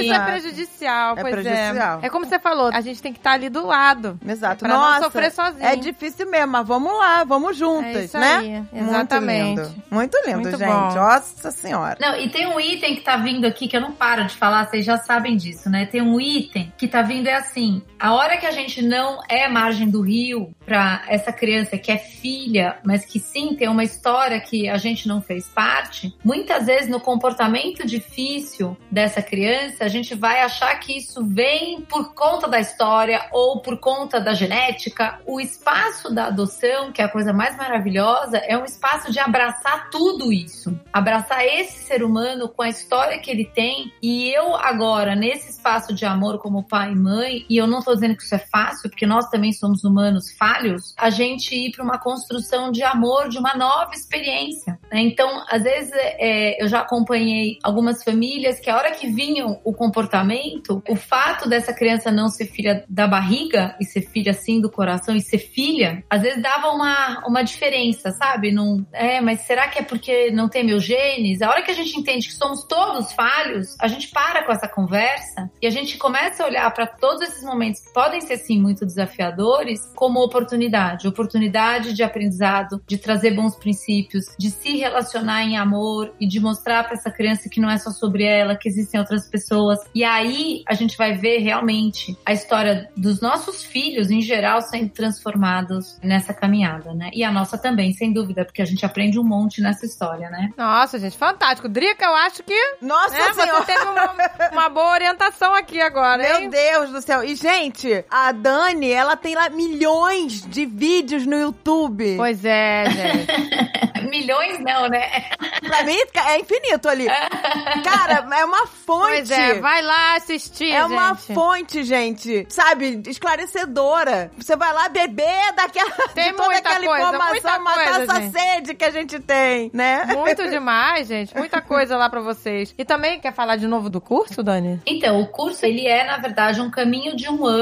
Isso é Exato. prejudicial, É pois prejudicial. é. É como você falou, a gente tem que estar ali do lado. Exato. Pra não Nossa, sofrer sozinho. É difícil mesmo, mas vamos lá, vamos juntas, É isso né? aí, exatamente. Muito lindo, Muito lindo Muito gente. bom. Nossa senhora. Não, e tem um item que tá vindo aqui que eu não paro de falar, vocês já sabem disso, né? Tem um item que tá vindo é assim: a hora que a gente não é margem do rio pra essa criança que é filha, mas que sim tem uma história que a gente não fez parte, muitas vezes no comportamento difícil dessa criança, a gente vai achar que isso vem por conta da história ou por conta da genética. O espaço da adoção, que é a coisa mais maravilhosa, é um espaço de abraçar tudo isso. Abraçar esse ser humano com a história que ele tem. E eu agora, nesse espaço de amor como pai e mãe, e eu não tô dizendo que isso é fácil, porque nós também somos humanos falhos, a gente ir para uma construção de amor, de uma nova experiência. né? Então, às vezes, é, eu já acompanhei algumas famílias que a hora que vinham o comportamento, o fato dessa criança não ser filha da barriga e ser filha assim do coração e ser filha, às vezes dava uma, uma diferença, sabe? Não, é, mas será que é porque não tem meus genes? A hora que a gente entende que somos todos falhos, a gente para com essa conversa e a gente começa a olhar para todos esses momentos que podem ser sim muito desafiadores como oportunidade, oportunidade de aprendizado, de trazer bons princípios, de se relacionar em amor e de mostrar para essa criança que não é só sobre ela, que existem outras pessoas. E aí a gente vai ver realmente a história dos nossos filhos em geral sendo transformados nessa caminhada, né? E a nossa também, sem dúvida, porque a gente aprende um monte nessa história, né? Nossa, gente, fantástico. Drica, eu acho que Nossa né, você senhora. teve uma, uma boa orientação aqui agora, Meu hein? Deus do céu. E, gente, a Dani, ela tem lá milhões de vídeos no YouTube. Pois é, gente. Milhões não, né? Pra mim, é infinito ali. Cara, é uma fonte. Pois é, vai lá assistir, É uma gente. fonte, gente, sabe, esclarecedora. Você vai lá beber daquela, Tem de toda muita aquela coisa, informação, muita matar coisa, essa gente. sede que a gente tem, né? Muito demais, gente. Muita coisa lá pra vocês. E também quer falar de novo do curso, Dani? Então, o curso ele é, na verdade, um caminho de um ano,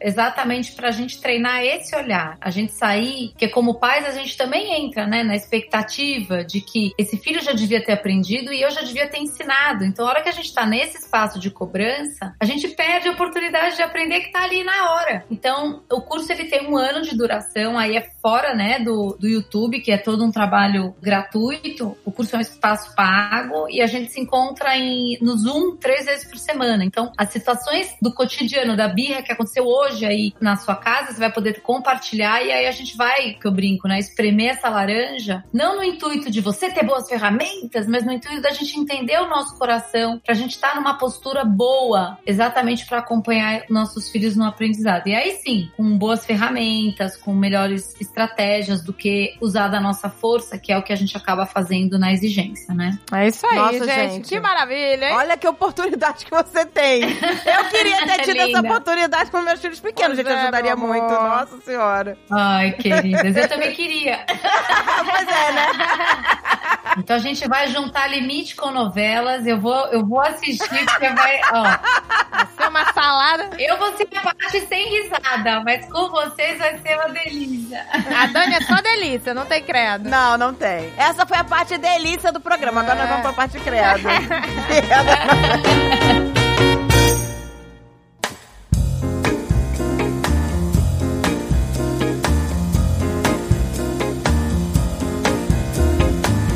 exatamente para a gente treinar esse olhar. A gente sair, porque como pais a gente também entra, né, na expectativa de que esse filho já devia ter aprendido e eu já devia ter ensinado. Então, a hora que a gente tá nesse espaço de cobrança, a gente perde a oportunidade de aprender que tá ali na hora. Então, o curso ele tem um ano de duração, aí é fora, né, do, do YouTube, que é todo um trabalho gratuito. O curso é um espaço pago e a gente se encontra em, no Zoom três vezes por semana. Então, as situações do cotidiano, da birra que aconteceu hoje aí na sua casa, você vai poder compartilhar e aí a gente vai, que eu brinco, né, espremer essa laranja, não no intuito de você ter boas ferramentas, mas no intuito da gente entender o nosso coração, pra gente estar tá numa postura boa, exatamente para acompanhar nossos filhos no aprendizado. E aí sim, com boas ferramentas, com melhores estratégias do que usar da nossa força, que é o que a gente acaba fazendo na exigência, né? É isso aí, Nossa, gente. gente. Que maravilha, hein? Olha que oportunidade que você tem. Eu queria ter tido essa Linda. Com meus filhos pequenos, Pois gente. é, ajudaria muito. Nossa senhora. Ai, queridas, eu também queria. pois é, né? Então a gente vai juntar limite com novelas. Eu vou, eu vou assistir, porque vai. Ó, Vai ser uma salada. eu vou ser a parte sem risada, mas com vocês vai ser uma delícia. A Dani é só delícia, não tem credo. Não, não tem. Essa foi a parte delícia do programa. Agora É. nós vamos pra parte credo.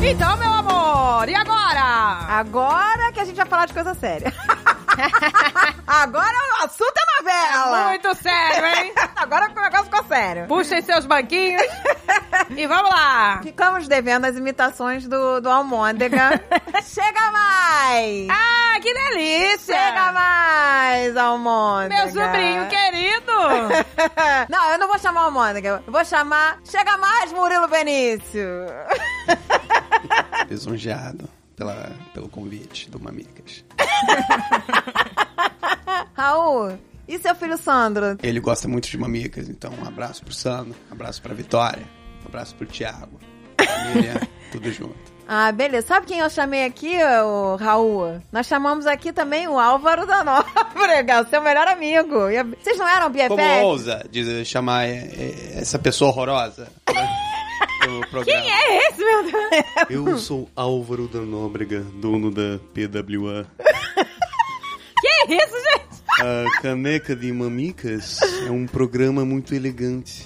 Então, meu amor, e agora? Agora que a gente vai falar de coisa séria. Agora o assunto é novela. Muito sério, hein? Agora o negócio ficou sério. Puxem seus banquinhos e vamos lá. Ficamos devendo as imitações do, do Almôndega. Chega mais! Ah, que delícia! Chega mais, Almôndega! Meu sobrinho querido! não, eu não vou chamar Almôndega. Eu vou chamar Chega mais, Murilo Benício! Lisonjeado pela, pelo convite do Mamicas. Raul, e seu filho Sandro? Ele gosta muito de Mamicas, então um abraço pro Sandro, um abraço pra Vitória, um abraço pro Thiago, família, tudo junto. Ah, beleza. Sabe quem eu chamei aqui, o Raul? Nós chamamos aqui também o Álvaro da Nóbrega, o seu melhor amigo. Vocês não eram BFF? Como ousa dizer, chamar é, é, essa pessoa horrorosa pelo programa? Quem é? Esse, meu Deus! Eu sou Álvaro da Nóbrega, dono da PWA. Que isso, gente? A Caneca de Mamicas é um programa muito elegante.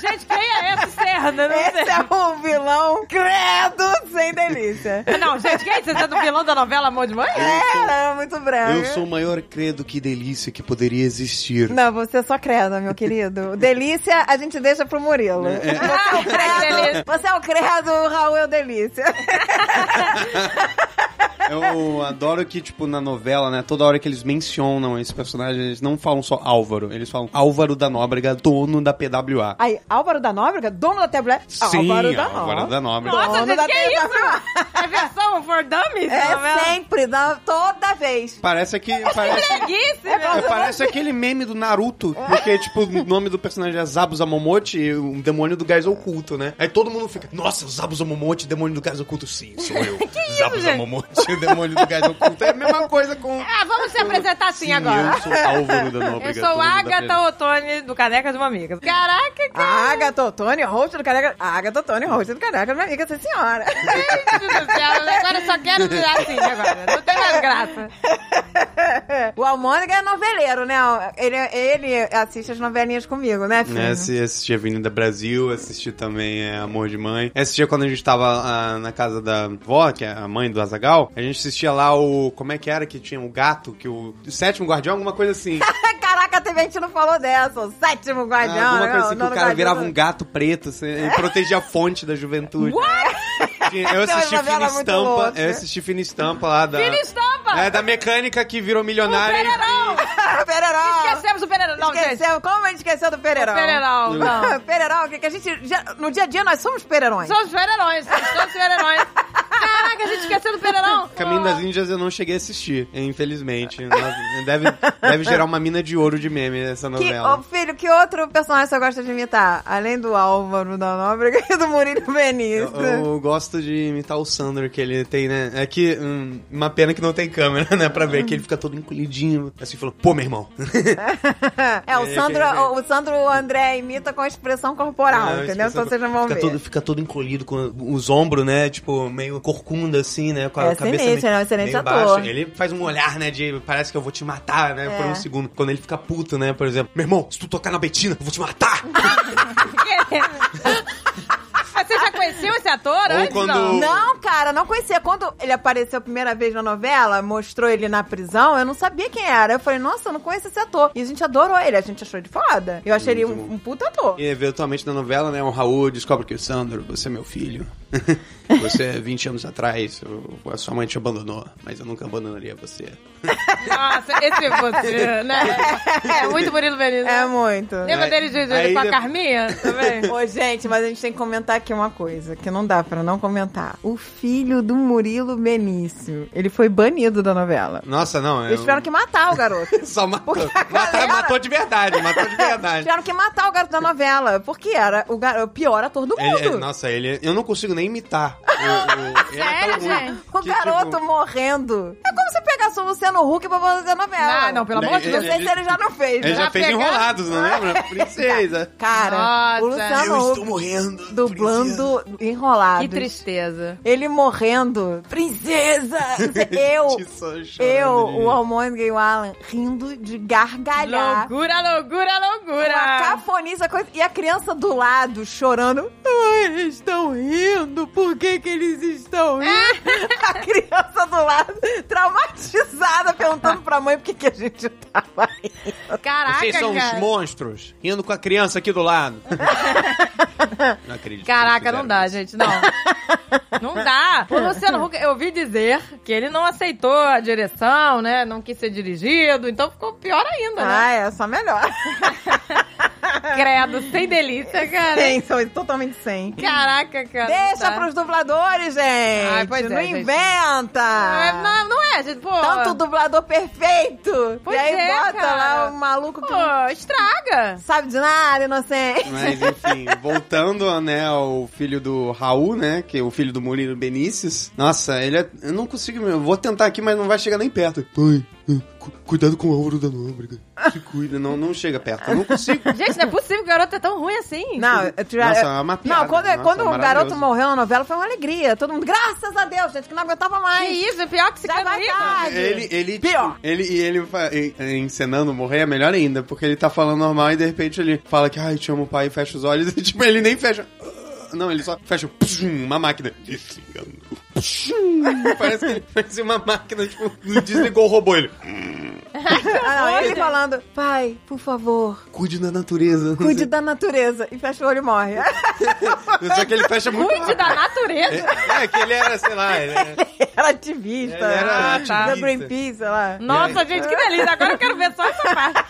Gente, quem é esse Serra? Não Esse sei. é um vilão credo sem delícia. Não, gente, quem é esse? Você é do vilão da novela Amor de Mãe? É, era muito branco. Eu sou o maior credo que delícia que poderia existir. Não, você é só credo, meu querido. Delícia a gente deixa pro Murilo. Você é o credo. Você é o credo, o Raul é o delícia. Eu adoro que, tipo, na novela, né, toda hora que eles mencionam esse personagem, eles não falam só Álvaro, eles falam Álvaro da Nóbrega, dono da PWA. Aí, Álvaro da Nóbrega, dono da tablet. Sim, Álvaro da Álvaro Nóbrega. da Nóbrega. Nossa, Dono gente, da que PWA. isso? É versão for dummies? É novela? sempre, dá, toda vez. Parece que parece, Preguiça, É parece aquele meme do Naruto, porque, tipo, o nome do personagem é Zabu Zamomote, o demônio do gás oculto, né? Aí todo mundo fica, nossa, Zabu Zamomote, demônio do gás oculto. Sim, sou eu. Zabu gente? Zamomote, o demônio do gás oculto. É a mesma coisa com... Ah, vamos se apresentar assim Sim, agora. eu sou Álvaro da Eu Nóbrega. sou dono da Agatha. Otone do Caneca de uma Amiga. Caraca, cara. Agatha Ottoni, host do Caneca. Agatha Ottoni, host do Caneca, minha amiga, essa senhora. Deus do céu, agora eu só quero virar assim agora. Não tem mais graça. o Almôndega é noveleiro, né? Ele, ele assiste as novelinhas comigo, né, filho? Né, assi- assisti Avenida Brasil, assisti também é, Amor de Mãe. Assistia quando a gente tava ah, na casa da vó, que é a mãe do Azagal. A gente assistia lá o. Como é que era que tinha o gato? Que o, o sétimo guardião, alguma coisa assim. Teve gente não falou dessa. O sétimo guardião. Ah, alguma coisa não, assim que o cara guardião. virava um gato preto assim, e protegia a fonte da juventude. Tinha- Eu assisti Fina Estampa. Eu assisti Fina Estampa lá da. Fina Estampa! É, da mecânica que virou milionária. e- Pererol! Pereirão. Esquecemos o Pererol. Não, gente. Esqueceu. Como a gente esqueceu do Pereirão? Pererol, não. Pereirão, que, a gente. já- no dia a dia nós somos Pereirões. Somos super-heróis, somos todos super-heróis. Caraca, a gente esqueceu do Pererol. Caminho das Índias eu não cheguei a assistir, infelizmente. Deve, deve gerar uma mina de ouro de meme essa Que, novela. ô, filho, que outro personagem você gosta de imitar? Além do Álvaro da Nóbrega e do Murilo Benício. Eu, eu gosto de imitar o Sandro, que ele tem, né? É que, hum, uma pena que não tem câmera, né? Pra ver que ele fica todo encolhidinho, assim, falando, pô, meu irmão. é, o É, Sandro, o, o Sandro André imita com a expressão corporal, Ah, entendeu? fica Então vocês não vão fica ver. Todo, fica todo encolhido com os ombros, né? Tipo, meio corcunda, assim, né? Com a É cabeça sinistro, meio, ele é um excelente meio ator. baixa. Ele faz um olhar, né? De parece que eu vou te matar, né? Por É. um segundo. Quando ele fica puto, né? Por exemplo, meu irmão, se tu tocar na Betina, eu vou te matar! Mas você já conheceu esse ator Ou antes? quando- Não. Não, cara, não conhecia. Quando ele apareceu a primeira vez na novela, mostrou ele na prisão, eu não sabia quem era. Eu falei, nossa, eu não conheço esse ator. E a gente adorou ele, a gente achou ele foda. Eu achei ele um, um puta ator. E eventualmente na novela, né? O Raul descobre que o Sandro, você é meu filho. Você, 20 anos atrás, o- a sua mãe te abandonou, mas eu nunca abandonaria você. Nossa, esse é você, né? É muito bonito Benício. É muito. Lembra dele de, de, aí com a Carminha também? Ô, gente, mas a gente tem que comentar aqui uma coisa, que não dá pra não comentar. O filho do Murilo Benício, ele foi banido da novela. Nossa, não. Eles tiveram que matar o garoto. Só matou. Galera- matou de verdade, matou de verdade. Tiveram que matar o garoto da novela, porque era o, gar... o pior ator do mundo. ele- nossa, ele. Eu não consigo nem imitar. O, ele é Sério, gente? O que, garoto tipo, morrendo. É como você pegasse o Luciano Huck pra fazer a novela. Ah, não, pelo amor de Não Deus. sei se ele já não fez. Ele né? já fez pegar- enrolados, não lembra? Princesa. Cara, Nossa. o Luciano Huck morrendo. dublando enrolado. Que tristeza. Ele morrendo. Princesa! Eu, eu, o Almônica e o Alan, rindo de gargalhar. Loucura, loucura, loucura. Uma cafonice, a coisa. E a criança do lado chorando. Ai, eles estão rindo. Por que que eles estão rindo? a criança do lado, traumatizada, perguntando pra mãe por que a gente tava rindo. Caraca, Vocês são cara. uns monstros, rindo com a criança aqui do lado. não acredito. Caraca, não dá, isso. gente, não. Não dá. O Luciano Huck, eu ouvi dizer que ele não aceitou a direção, né? Não quis ser dirigido, então ficou pior ainda, né? Ah, é só melhor. Credo, sem delícia, cara. Sem, são totalmente sem. Caraca, cara. Deixa dá. pros dubladores, gente. Ai, pois é, não gente. inventa. É, Não, não é, gente, pô. Tanto dublador perfeito. Pois e aí é, bota cara. lá o maluco que Pô, estraga. sabe de nada, inocente. Mas enfim, voltando, né, ao filho do Raul, né, que é o filho do Murilo Benícius. Nossa, ele é... Eu não consigo, eu vou tentar aqui, mas não vai chegar nem perto. Pai, cu- cuidado com a ouro da nóbrega. Se cuida, não, não chega perto. Eu não consigo. Gente, não é possível que o garoto é tão ruim assim. Não, eu já- Nossa, eu- é uma piada. Não, quando, Nossa, quando o garoto morreu na novela foi uma alegria. Todo mundo, graças a Deus, gente, que não aguentava Que mais. isso, é pior que se Já vai canita. tarde. Ele, ele, Pior. tipo, ele, e ele e- e encenando morrer é melhor ainda, porque ele tá falando normal e de repente ele fala que, ai, te amo, pai, e fecha os olhos e, tipo, ele nem fecha. Não, ele só fecha uma máquina. Desligando. Parece que ele parece uma máquina, tipo, desligou o robô. Ele. Ah, não, ele falando, pai, por favor, Cuide da natureza. cuide da natureza. E fecha o olho e morre. Só que ele fecha muito Cuide da natureza. É, é que ele era, sei lá, ele era... era ativista. Ele era Ah, ativista. Da Greenpeace, sei lá. Nossa, gente, que delícia. Agora eu quero ver só essa parte.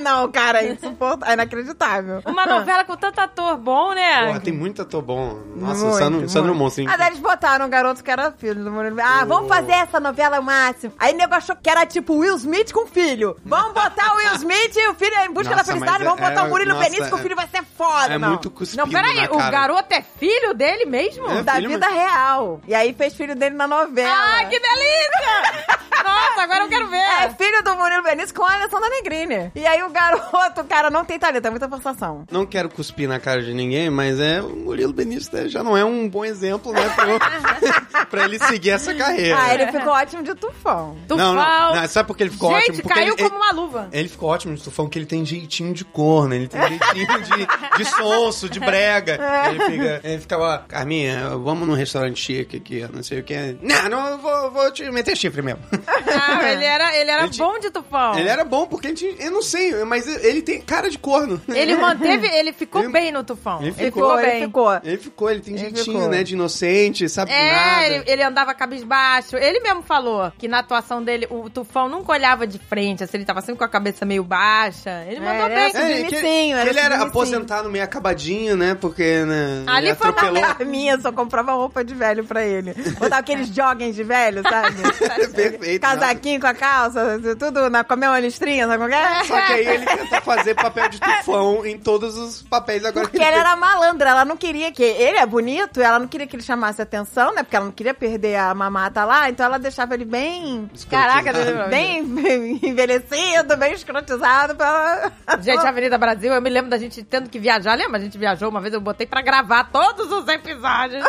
Não, cara, é insuportável. É inacreditável. Uma novela com tanto ator bom, né? Porra, tem muito ator bom. Nossa, Muito, Sandro, Sandro muito. Ah, daí eles botaram um garoto que era filho do Murilo Ah, vamos fazer essa novela ao máximo. Aí o nego achou que era tipo Will Smith com filho. Vamos botar o Will Smith e o filho em busca Nossa, da felicidade. Vamos é- botar é- o Murilo nossa, Benício que o é- filho vai ser foda. É não. muito cuspido Não, peraí, o garoto é filho dele mesmo? É. Da filho, vida real. E aí fez filho dele na novela. Ah, que delícia! Nossa, agora eu quero ver. É filho do Murilo Benício com a Alessandra Negrini. E aí o garoto, cara, não tem talento, é muita forçação. Não quero cuspir na cara de ninguém, mas é o Murilo Benício já não é um bom exemplo, né, pra, pra ele seguir essa carreira. Ah, ele ficou ótimo de tufão. Tufão. Não, não, não, sabe por que ele ficou Gente, ótimo? Porque caiu ele, como uma luva. ele, ele ficou ótimo de tufão, porque ele tem jeitinho de corno, ele tem jeitinho de, de sonso, de brega. Ele fica, ele fica lá, Carminha, vamos num restaurante chique aqui, não sei o que. Não, não, eu vou, vou te meter chifre mesmo. Não, ele era, ele era Ele bom de tufão. Ele era bom, porque ele tinha, eu não sei, mas ele tem cara de corno. Ele manteve, ele ficou Ele- bem no tufão. ele Ele ficou, ficou, ele bem. ficou. Ele ficou, ele tem Ele jeitinho, ficou. né, de inocente, sabe de nada. É, ele, ele andava cabisbaixo. Ele mesmo falou que na atuação dele, o Tufão nunca olhava de frente, assim, ele tava sempre com a cabeça meio baixa. Ele mandou ele bem. era É, que, que era ele era aposentado meio acabadinho, né? Porque, né? Ali ele foi uma atropelou. A minha só comprava roupa de velho pra ele. Botava aqueles joggings de velho, sabe? Perfeito. Casaquinho com a calça, tudo na, com a mesma listrinha, sabe como é? Só que aí ele tenta fazer papel de tufão em todos os papéis agora. Porque ela era malandra, ela não queria que. Ele é bonito, ela não queria que ele chamasse atenção, né? Porque ela não queria perder a mamata lá, então ela deixava ele bem. Caraca, bem envelhecido, bem escrotizado pra. Gente, Avenida Brasil, eu me lembro da gente tendo que viajar. Lembra? A gente viajou uma vez, eu botei pra gravar todos os episódios.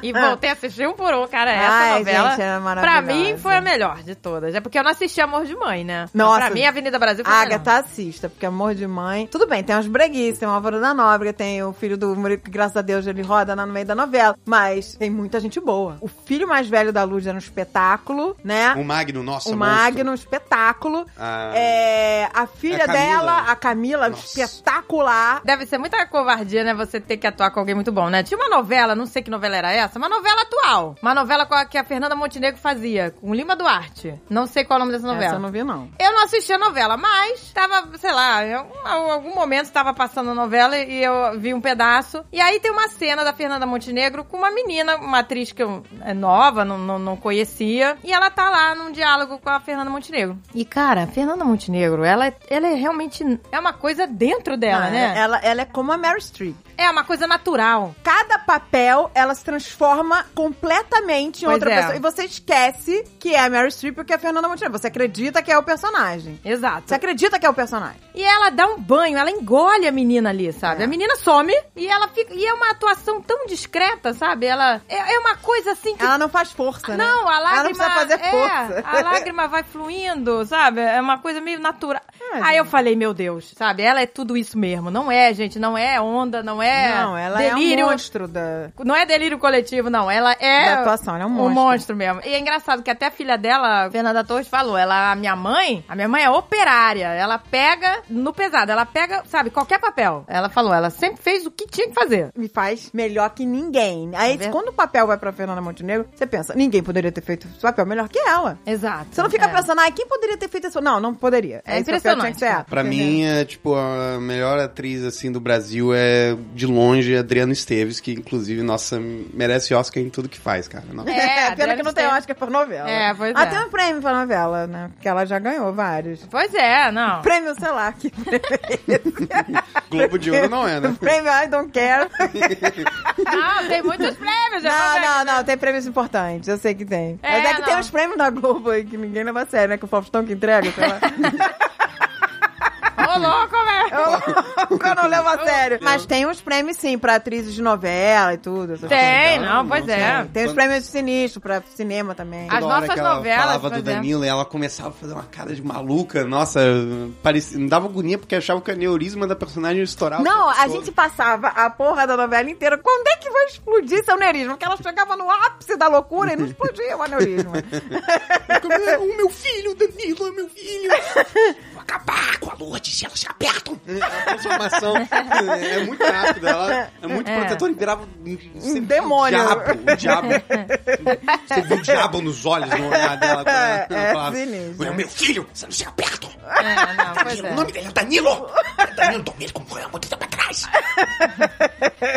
e voltei a assistir um por um, cara. Essa Ai, novela, gente, era pra mim, foi a melhor de todas. É porque eu não assisti Amor de Mãe, né? Nossa. Pra mim, Avenida Brasil foi a melhor. Agatha, assista, porque amor de mãe. Tudo bem, tem uns breguices, tem o Álvaro da Nóbrega, tem o filho do Murilo, que graças a Deus ele roda lá no meio da novela. Mas tem muita gente boa. O filho mais velho da Luz era um espetáculo, né? O Magno, nossa, o. Magno, um espetáculo. Ah. É, a filha A Camila. dela, a Camila, Nossa. espetacular. Deve ser muita covardia, né? Você ter que atuar com alguém muito bom, né? Tinha uma novela, não sei que novela era essa, uma novela atual. Uma novela com a- que a Fernanda Montenegro fazia, com Lima Duarte. Não sei qual é o nome dessa novela. Essa eu não vi, não. Eu não assisti a novela, mas tava, sei lá, em algum, algum momento estava passando a novela e eu vi um pedaço. E aí tem uma cena da Fernanda Montenegro com uma menina, uma atriz que eu, é nova, não, não, não conhecia. E ela tá lá num diálogo com a Fernanda Montenegro. E, cara, a Fernanda Montenegro, ela, é- ela é realmente. É uma coisa dentro dela, Não, né? Ela, ela é como a Mary Streep. É uma coisa natural. Cada papel, ela se transforma completamente em Pois outra é. pessoa. E você esquece que é a Mary Streep ou que é a Fernanda Montenegro. Você acredita que é o personagem. Exato. Você acredita que é o personagem. E ela dá um banho, ela engole a menina ali, sabe? A menina some e ela fica. E é uma atuação tão discreta, sabe? Ela. É, é uma coisa assim que. Ela não faz força, né? Não, a lágrima. Ela não precisa fazer é, força. A lágrima vai fluindo, sabe? É uma coisa meio natural. É, Aí eu falei, meu Deus, sabe? Ela é tudo isso mesmo. Não é, gente, não é onda, não é. Não, ela delírio. é um monstro da... Não é delírio coletivo, não. Ela é. Da atuação, ela é um Um monstro. monstro mesmo. E é engraçado que até a filha dela, Fernanda Torres, falou. Ela, a minha mãe, a minha mãe é operária. Ela pega no pesado, ela pega, sabe, qualquer papel. Ela falou, ela sempre fez o que tinha que fazer. Me faz melhor que ninguém. Aí, É quando o papel vai pra Fernanda Montenegro, você pensa, ninguém poderia ter feito esse papel melhor que ela. Exato. Você não fica É. pensando, ai, quem poderia ter feito isso? Não, não poderia. É Esse papel tinha impressionante, que ser ela. Pra Entendeu? mim, é, tipo, a melhor atriz, assim, do Brasil é, de longe, Adriana Esteves, que, inclusive, nossa, merece Oscar em tudo que faz, cara. Nossa. É, pena Adriana que não tem. Oscar pra novela. É, pois é. Até um prêmio pra novela, né? Porque ela já ganhou vários. Pois é, não. Prêmio, sei lá, que Globo de Ouro não é, né? prêmio I don't care. Não, tem muitos prêmios. Não, ver. não, não, tem prêmios importantes, eu sei que tem. É, Mas é que tem não. uns prêmios da Globo aí que ninguém leva a sério, né? Que o Faustão que entrega, sei lá. Ô, louco, velho. Eu não levo a sério. Mas tem uns prêmios, sim, pra atrizes de novela e tudo. essas Tem, Não, não, pois não é. Tem os prêmios sinistros pra cinema também. As Toda hora nossas que ela novelas, falava do exemplo. Danilo e ela começava a fazer uma cara de maluca. Nossa, parecia, me dava agonia porque achava que o aneurisma da personagem estourava. Não, o a gente passava a porra da novela inteira. Quando é que vai explodir seu aneurisma? Porque ela chegava no ápice da loucura e não explodia o aneurisma. O meu filho, Danilo, é meu filho. Acabar com a lua de céu se apertam. A transformação é muito rápida. Ela é muito É. protetora e virava um, demônio. Um diabo, um diabo. Você viu o diabo nos olhos, no olhar dela. quando ela- É, ela é falava. "É meu filho, você não se apertam. É, não, pois Danilo, é. o nome dele é Danilo. Danilo Domingos, como foi há muito tempo atrás.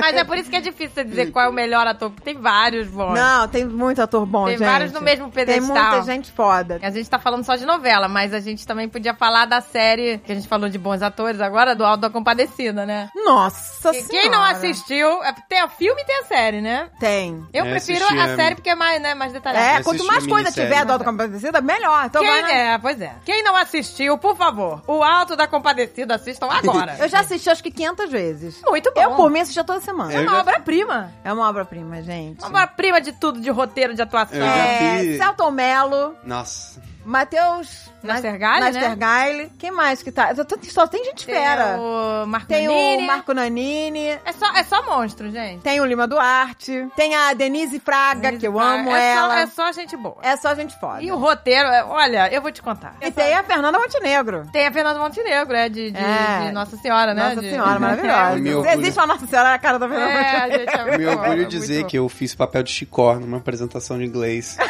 Mas é por isso que é difícil você dizer qual é o melhor ator, porque tem vários bons. Não, tem muito ator bom, Tem gente. vários no mesmo Tem pedestal. muita gente foda. A gente tá falando só de novela, mas a gente também podia falar da série que a gente falou de bons atores agora, do Alto da Compadecida, né? Nossa E senhora. Quem não assistiu, é- tem o filme e tem a série, né? Tem. Eu É, prefiro a série porque é mais, né, mais detalhada. É, quanto mais coisa tiver do Alto Compadecida, melhor. Então Quem, vai na... é, pois é. Quem não assistiu, por favor, o Alto da Compadecida, assistam agora. Eu já assisti acho que 500 vezes. Muito bom. Eu, por mim, assistia toda semana. É uma já- obra-prima. É uma obra-prima, gente. Uma obra-prima de tudo, de roteiro, de atuação. Eu já É, fiz- Celton Mello, Nossa. Matheus... Nastergaile, né? Nastergaile. Quem mais que tá? Só, só tem gente Tem fera. o Marco Tem Nanini. o Marco Nanini. É só, é só monstro, gente. Tem o Lima Duarte. Tem a Denise Fraga, que eu amo é ela. Só, é só gente boa. É só gente foda. E o roteiro, é- olha, eu vou te contar. E tem a Fernanda Montenegro. Tem a Fernanda Montenegro, é de, de, É. de Nossa Senhora, né? Nossa De- Senhora, maravilhosa. Existe uma Nossa Senhora na cara da Fernanda É, Montenegro. gente, é Me orgulho é dizer que eu fiz papel de Chicó numa apresentação de inglês.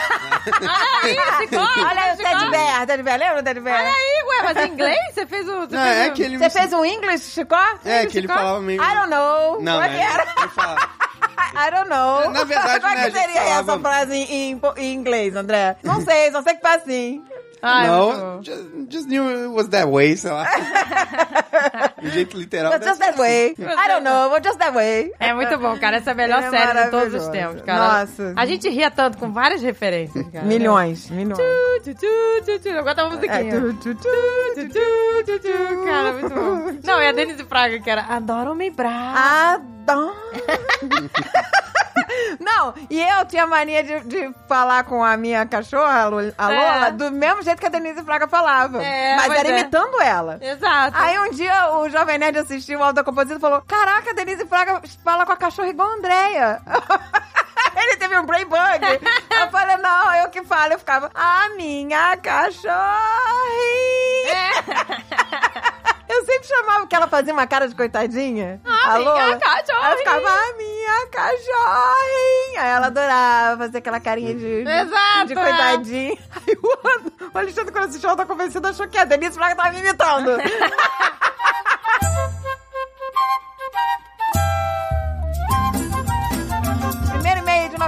Olha aí, Chicó, Olha o. Ted Bear, Ted Bear, lembra o Ted Bear? Olha aí, ué, mas em inglês você fez o... Você Não, fez é o- que ele Você fez um English, Chico? É, que ele Chicó? falava meio... I don't know. Não, Como é né? que era? Ele fala... I don't know. Na verdade, Como né, é a que gente seria falava- essa frase em, em- em inglês, André? Não sei, só sei que foi assim. Ai, muito não, bom. just, just knew it was that way, sei lá. Do jeito literal. But just that way. I don't know, but just that way. É muito bom, cara. Essa é a melhor é série de todos os tempos, cara. Nossa. A gente ria tanto com várias referências, cara. Milhões, milhões. Tu, tu, tu. Agora tá uma É, musiquinha. tu, tu. Cara, muito bom. Não, e a Denise Fraga, que era Adoro me brava. Adoro. Não, e eu tinha mania de, de falar com a minha cachorra, a a Lola, É. do mesmo jeito que a Denise Fraga falava. É, mas era é. imitando ela. Exato. Aí um dia o Jovem Nerd assistiu o Alta Composição e falou: Caraca, a Denise Fraga fala com a cachorra igual a Andréia. Ele teve um brain bug. Eu falei, não, eu que falo. Eu ficava, a minha cachorrinha. Eu sempre chamava que ela fazia uma cara de coitadinha. A Alô? minha cachorrinha. Eu ficava, a minha cachorrinha. Aí ela adorava fazer aquela carinha de, Exato, de é. coitadinha. Aí o, o Alexandre, quando assistiu, tá convencido, achou que a Denise Fraga tava me imitando.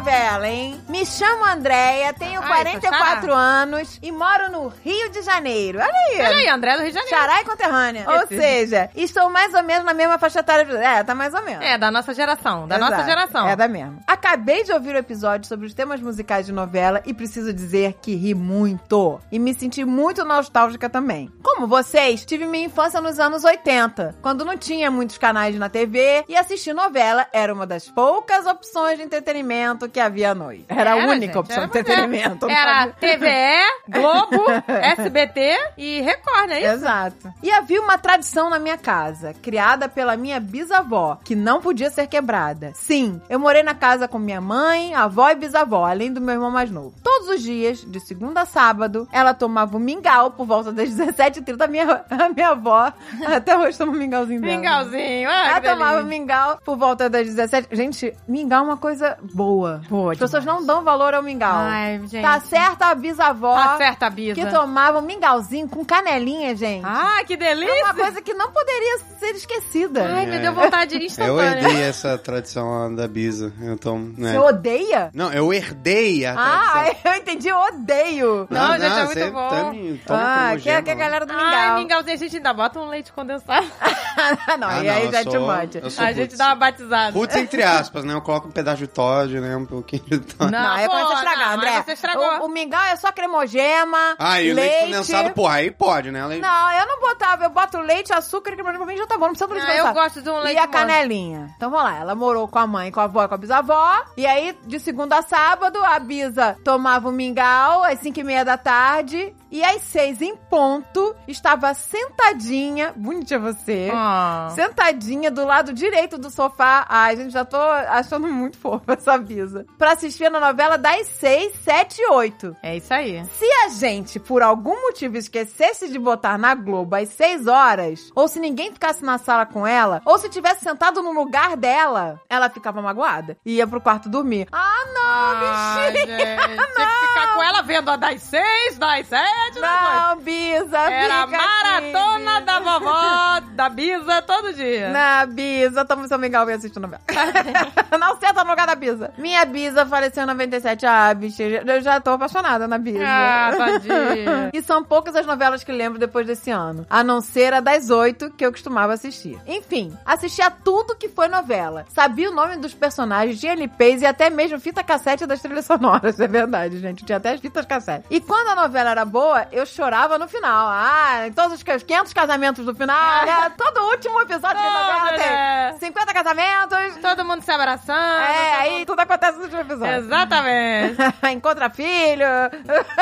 novela, hein? Me chamo Andréia, tenho Ai, 44 Xará. anos e moro no Rio de Janeiro. Olha aí. Olha aí, André do Rio de Janeiro. Xará e conterrânea. Ou Esse. seja, estou mais ou menos na mesma faixa etária. É, tá mais ou menos. É, da nossa geração. Da Exato. nossa geração. É da mesma. Acabei de ouvir o episódio sobre os temas musicais de novela e preciso dizer que ri muito. E me senti muito nostálgica também. Como vocês, tive minha infância nos anos 80, quando não tinha muitos canais na TV e assistir novela era uma das poucas opções de entretenimento que havia à noite. Era, a única gente, opção era de entretenimento. Era TVE, Globo, SBT e Record, é isso? Exato. E havia uma tradição na minha casa, criada pela minha bisavó, que não podia ser quebrada. Sim, eu morei na casa com minha mãe, avó e bisavó, além do meu irmão mais novo. Todos os dias, de segunda a sábado, ela tomava um mingau por volta das 17h30. A minha, a minha avó até hoje toma um mingauzinho dela. Mingauzinho. Ah, Ela tomava mingau por volta das 17 Gente, mingau é uma coisa boa. Boa As pessoas não dão valor ao mingau. Ai, gente. Tá certa a bisavó Tá certa, Bisa. que tomava um mingauzinho com canelinha, gente. Ah, que É delícia. uma coisa que não poderia ser esquecida. Ai, me É. deu vontade Eu instantânea. herdei essa tradição da Bisa. Então, né? Você odeia? Não, eu herdei a Ah, tradição. eu entendi, eu odeio. Não, gente, é muito você bom. tá me- toma Ah, que é, que é a galera do Ai, mingau. mingauzinho, a gente ainda bota um leite condensado. não, Ah, e aí não, já eu te sou- mande. eu A gente dá uma batizada. Roots entre aspas, né? Eu coloco um pedaço de Todd, né? Um pouquinho de Todd. Não, é pô, estragar, não, André. aí Você estragou. O, o mingau é só cremogema, Ah, e o leite. leite condensado, pô, aí pode, né? Leite... Não, eu não botava. Eu boto leite, açúcar e cremogema pra mim já tá bom. Não precisa do leite Ah, eu gosto de um leite E a canelinha. Então vamos lá, ela morou com a mãe, com a avó e com a bisavó. E aí, de segunda a sábado, a Bisa tomava o mingau às cinco e meia da tarde. E às seis em ponto, estava sentadinha, bonitinha você, Ah. sentadinha do lado direito do sofá. Ai, gente, já tô achando muito fofa essa Bisa. Pra assistir a novela das seis, sete e oito. É isso aí. Se a gente, por algum motivo, esquecesse de botar na Globo às 6 horas, ou se ninguém ficasse na sala com ela, ou se tivesse sentado no lugar dela, ela ficava magoada. E ia pro quarto dormir. Ah, não, Ai, bichinha! gente, Tinha que ficar com ela vendo a das seis, das sete, das oito. Não, Bisa, Era a maratona aqui, da vovó, da Bisa, todo dia. Na Bisa, toma seu mingau e assiste novela. não senta no lugar da Bisa. Minha Bisa faleceu em 97. Ah, bicho, eu já tô apaixonada na Bisa. Ah, tadinha. E são poucas as novelas que lembro depois desse ano. A não ser a das oito que eu costumava assistir. Enfim, assisti a tudo que foi novela. Sabia o nome dos personagens, tinha LPs e até mesmo fita cassete das trilhas sonoras. É verdade, gente. Tinha até as fitas cassete. E quando a novela era boa, eu chorava no final. Ah, em todos os 500 casamentos do final. né? Todo último episódio novela Todo, né? tem 50 casamentos. Todo mundo se abraçando. É, aí tudo acontece no último episódio. Exatamente. Encontra filho.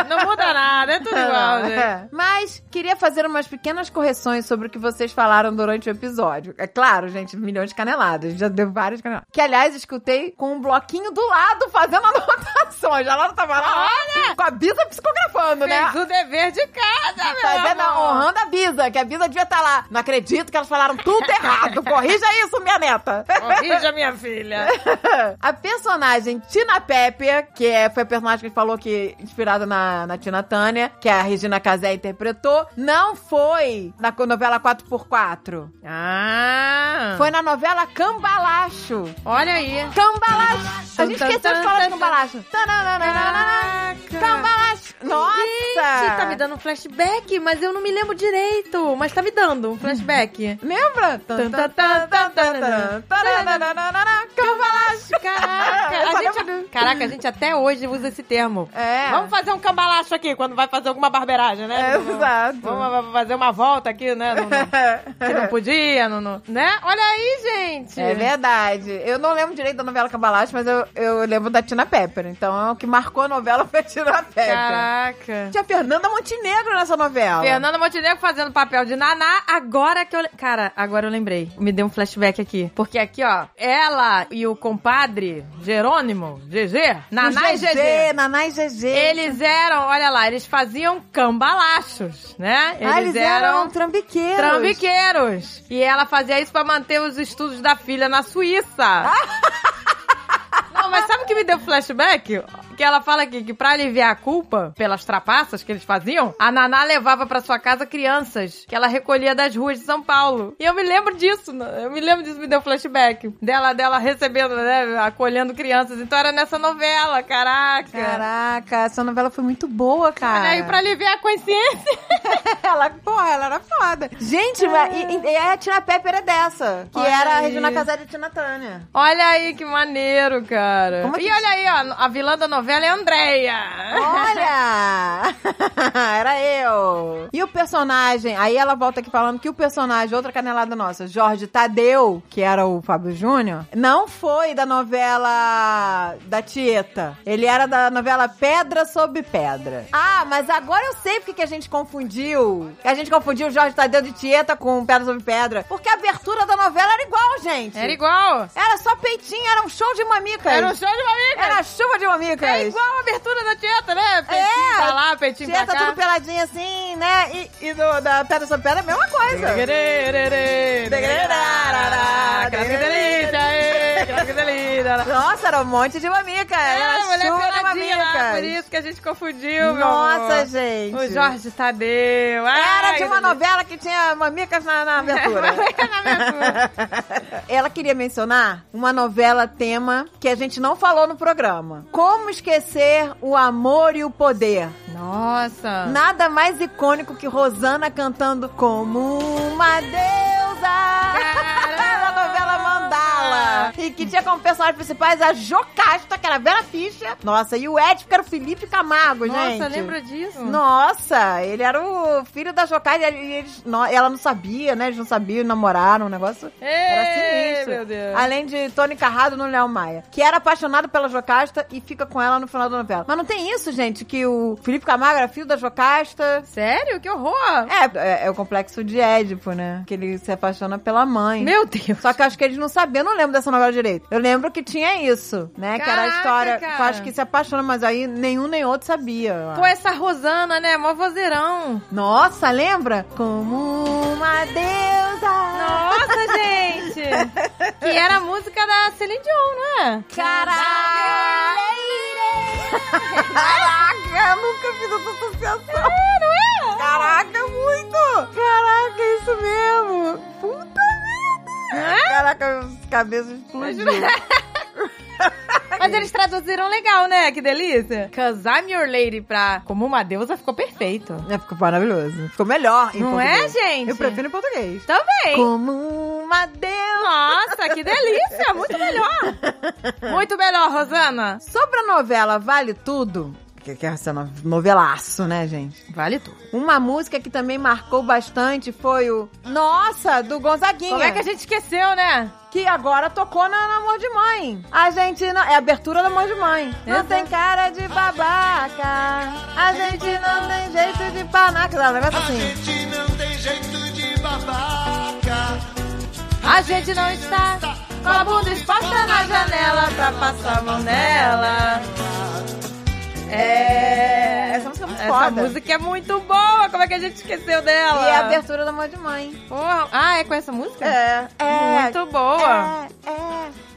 Não muda nada, é tudo igual, gente. É. Mas queria fazer umas pequenas correções sobre o que vocês falaram durante o episódio. É claro, gente, milhões de caneladas. Já deu várias caneladas. Que, aliás, escutei com um bloquinho do lado fazendo anotações. Já lá tava lá, olha, com a Bisa psicografando, né? Fez o dever de casa, meu Fazendo, amor. honrando a Bisa, que a Bisa devia estar lá. Não acredito que elas falaram tudo errado. Corrija isso, minha neta. Corrija, minha filha. a personagem Tina Pepper, que é, foi a personagem que falou que inspirada na, na Tina Tânia, que a Regina Casé interpretou, não foi na novela 4x4. Ah. Foi na novela Cambalacho. Olha aí. Cambalacho. A gente esqueceu de falar de Cambalacho. Cambalacho. Nossa! Tá me dando um flashback, mas eu não me lembro direito. Mas tá me dando um flashback. Lembra? Cambalacho. Caraca, a gente, caraca, a gente até hoje usa esse termo. É. Vamos fazer um cambalacho aqui quando vai fazer alguma barbeiragem, né? Exato. Vamos fazer uma volta aqui, né? No, no, que não podia, no- né? Olha aí, gente. É verdade. Eu não lembro direito da novela Cambalacho, mas eu, eu lembro da Tina Pepper. Então, o que marcou a novela foi a Tina Pepper. Caraca. Tinha Fernanda Montenegro nessa novela. Fernanda Montenegro fazendo papel de Naná, agora que eu... Cara, agora eu lembrei. Me deu um flashback aqui. Porque aqui, ó, ela e o compadre Jerônimo, GG, Naná e GG. Naná e GG. Eles eram, olha lá, eles faziam cambalachos, né? ah, eles eram trambiqueiros. trambiqueiros. E ela fazia isso pra manter os estudos da filha na Suíça. Não, mas sabe o que me deu flashback? Que ela fala aqui que pra aliviar a culpa pelas trapaças que eles faziam, a Naná levava pra sua casa crianças que ela recolhia das ruas de São Paulo. E eu me lembro disso, né? eu me lembro disso, me deu flashback. Dela, dela recebendo, né, acolhendo crianças. Então era nessa novela, caraca. Caraca, essa novela foi muito boa, cara. Olha aí, pra aliviar a consciência. ela, porra, ela era foda. Gente, mas- e, e a Tina Pepper é dessa. Que Olha era a aí. Regina Casé de Tina Tânia. Olha aí que maneiro, cara. Como é que- E olha aí, ó, a vilã da novela é a Andréia. Olha! Era eu! E o personagem, aí ela volta aqui falando que o personagem, outra canelada nossa, Jorge Tadeu, que era o Fábio Júnior, não foi da novela da Tieta. Ele era da novela Pedra sobre Pedra. Ah, mas agora eu sei porque que a gente confundiu. A gente confundiu o Jorge Tadeu de Tieta com Pedra sobre Pedra. Porque a abertura da novela era igual, gente. Era igual. Era só peitinho, era um show de mamicas. Era um show de mamicas. Era chuva de mamicas. É igual a abertura da Tieta, né? Peitinho pra lá, peitinho Tieta pra cá. tudo peladinho assim, né? E, e do, da Pedra sobre Pedra, a mesma coisa. Nossa, era um monte de mamica. É, era mulher peladinha lá, por isso que a gente confundiu, meu Nossa, gente. O Jorge Tadeu. Era Ai, de uma novela que tinha mamicas na, na abertura. Na abertura. Ela queria mencionar uma novela tema que a gente não falou no programa. Como esquecer o amor e o poder. Nossa. Nada mais icônico que Rosana cantando como uma deusa Mandala. E que tinha como personagens principais a Jocasta, que era a Vera Fischer. Nossa, e o Ed, que era o Felipe Camargo, gente. Nossa, lembra disso? Nossa, ele era o filho da Jocasta e eles, ela não sabia, né? Eles não sabiam, namoraram, um negócio. Era Ei, sinistro. meu Deus. Além de Tony Carrado no Léo Maia, que era apaixonado pela Jocasta e fica com ela no final da novela. Mas não tem isso, gente, que o Felipe Camargo era filho da Jocasta. Sério? Que horror. É, é, é o complexo de Édipo, né? Que ele se apaixona pela mãe. Meu Deus. Só que eu acho que eles não sabiam, não lembro dessa novela direito. Eu lembro que tinha isso, né? que era a Caraca, história. cara. Eu acho que se apaixona, mas aí nenhum nem outro sabia. Pô, essa Rosana, né? Mó vozeirão. Nossa, lembra? Como uma deusa. Nossa, gente! que era a música da Celine Dion, não é? Caraca! Caraca, eu nunca fiz essa associação. É, não é? Caraca, muito! Caraca, é isso mesmo. Puta! Caraca, os cabeças explodiram. Mas eles traduziram legal, né? Que delícia. Cause I'm your lady pra Como uma deusa ficou perfeito. É, ficou maravilhoso. Ficou melhor em Não é, português. gente? Eu prefiro em português. Também. Como uma deusa. Nossa, que delícia! Muito melhor. Muito melhor, Rosana. Sobre a novela Vale Tudo, que que é essa no- novelaço, né, gente? Vale tudo. Uma música que também marcou bastante foi o Nossa, do Gonzaguinha. Como é que a gente esqueceu, né? Que agora tocou na, na Amor de Mãe. A gente não. É a abertura do Amor de Mãe. Não Exato. tem cara de babaca. A gente não tem jeito de panaca. Não, negócio assim. gente não tem jeito de babaca. A gente não está com a bunda exposta na janela pra passar a mão nela. É. Essa música é muito Essa foda. música é muito boa. Como é que a gente esqueceu dela? E é a abertura do Amor de Mãe. Porra. Ah, é com essa música? É. É. Muito boa. É. É.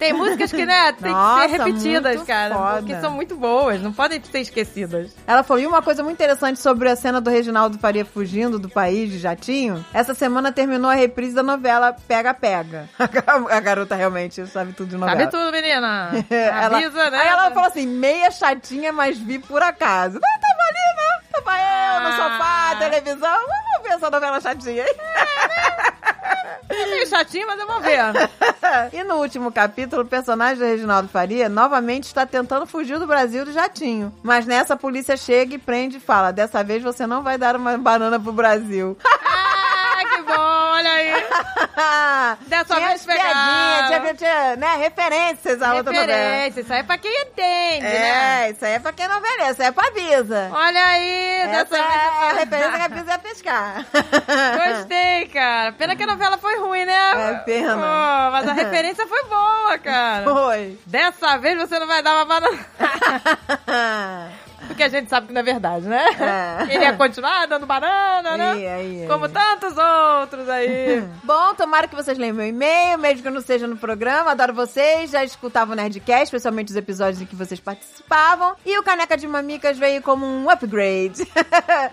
Tem músicas que, né, tem Nossa, que ser repetidas, cara. foda. Porque são muito boas, não podem ser esquecidas. Ela falou, e uma coisa muito interessante sobre a cena do Reginaldo Faria fugindo do país de jatinho, essa semana terminou a reprise da novela Pega Pega. A garota realmente sabe tudo de novela. Sabe tudo, menina. Ela- Avisa, né? Aí ela falou assim, meia chatinha, mas vi por acaso. Não tava ali, vai eu no Ah. sofá, televisão. Vamos ver essa novela chatinha aí. É meio chatinho, mas eu vou ver. e no último capítulo, o personagem do Reginaldo Faria novamente está tentando fugir do Brasil do jatinho. Mas nessa, a polícia chega e prende e fala: Dessa vez você não vai dar uma banana pro Brasil. Que bom, olha aí. Dessa tinha vez pegaram. tinha, tinha, né, referências à outra novela. Referência, isso aí é pra quem entende, né? É, isso aí é pra quem não velha, isso aí é pra Bisa. Olha aí, Essa dessa é a vez. referência que a Bisa ia pescar. Gostei, cara. Pena que a novela foi ruim, né? É, pena. Pô, mas a referência foi boa, cara. Foi. Dessa vez você não vai dar uma banana. Porque a gente sabe que não é verdade, né? É. Ele ia continuar dando banana, né? Aí, aí, Como tantos outros aí. Bom, tomara que vocês leiam meu e-mail, mesmo que eu não seja no programa. Adoro vocês. Já escutava o Nerdcast, especialmente os episódios em que vocês participavam. E o Caneca de Mamicas veio como um upgrade.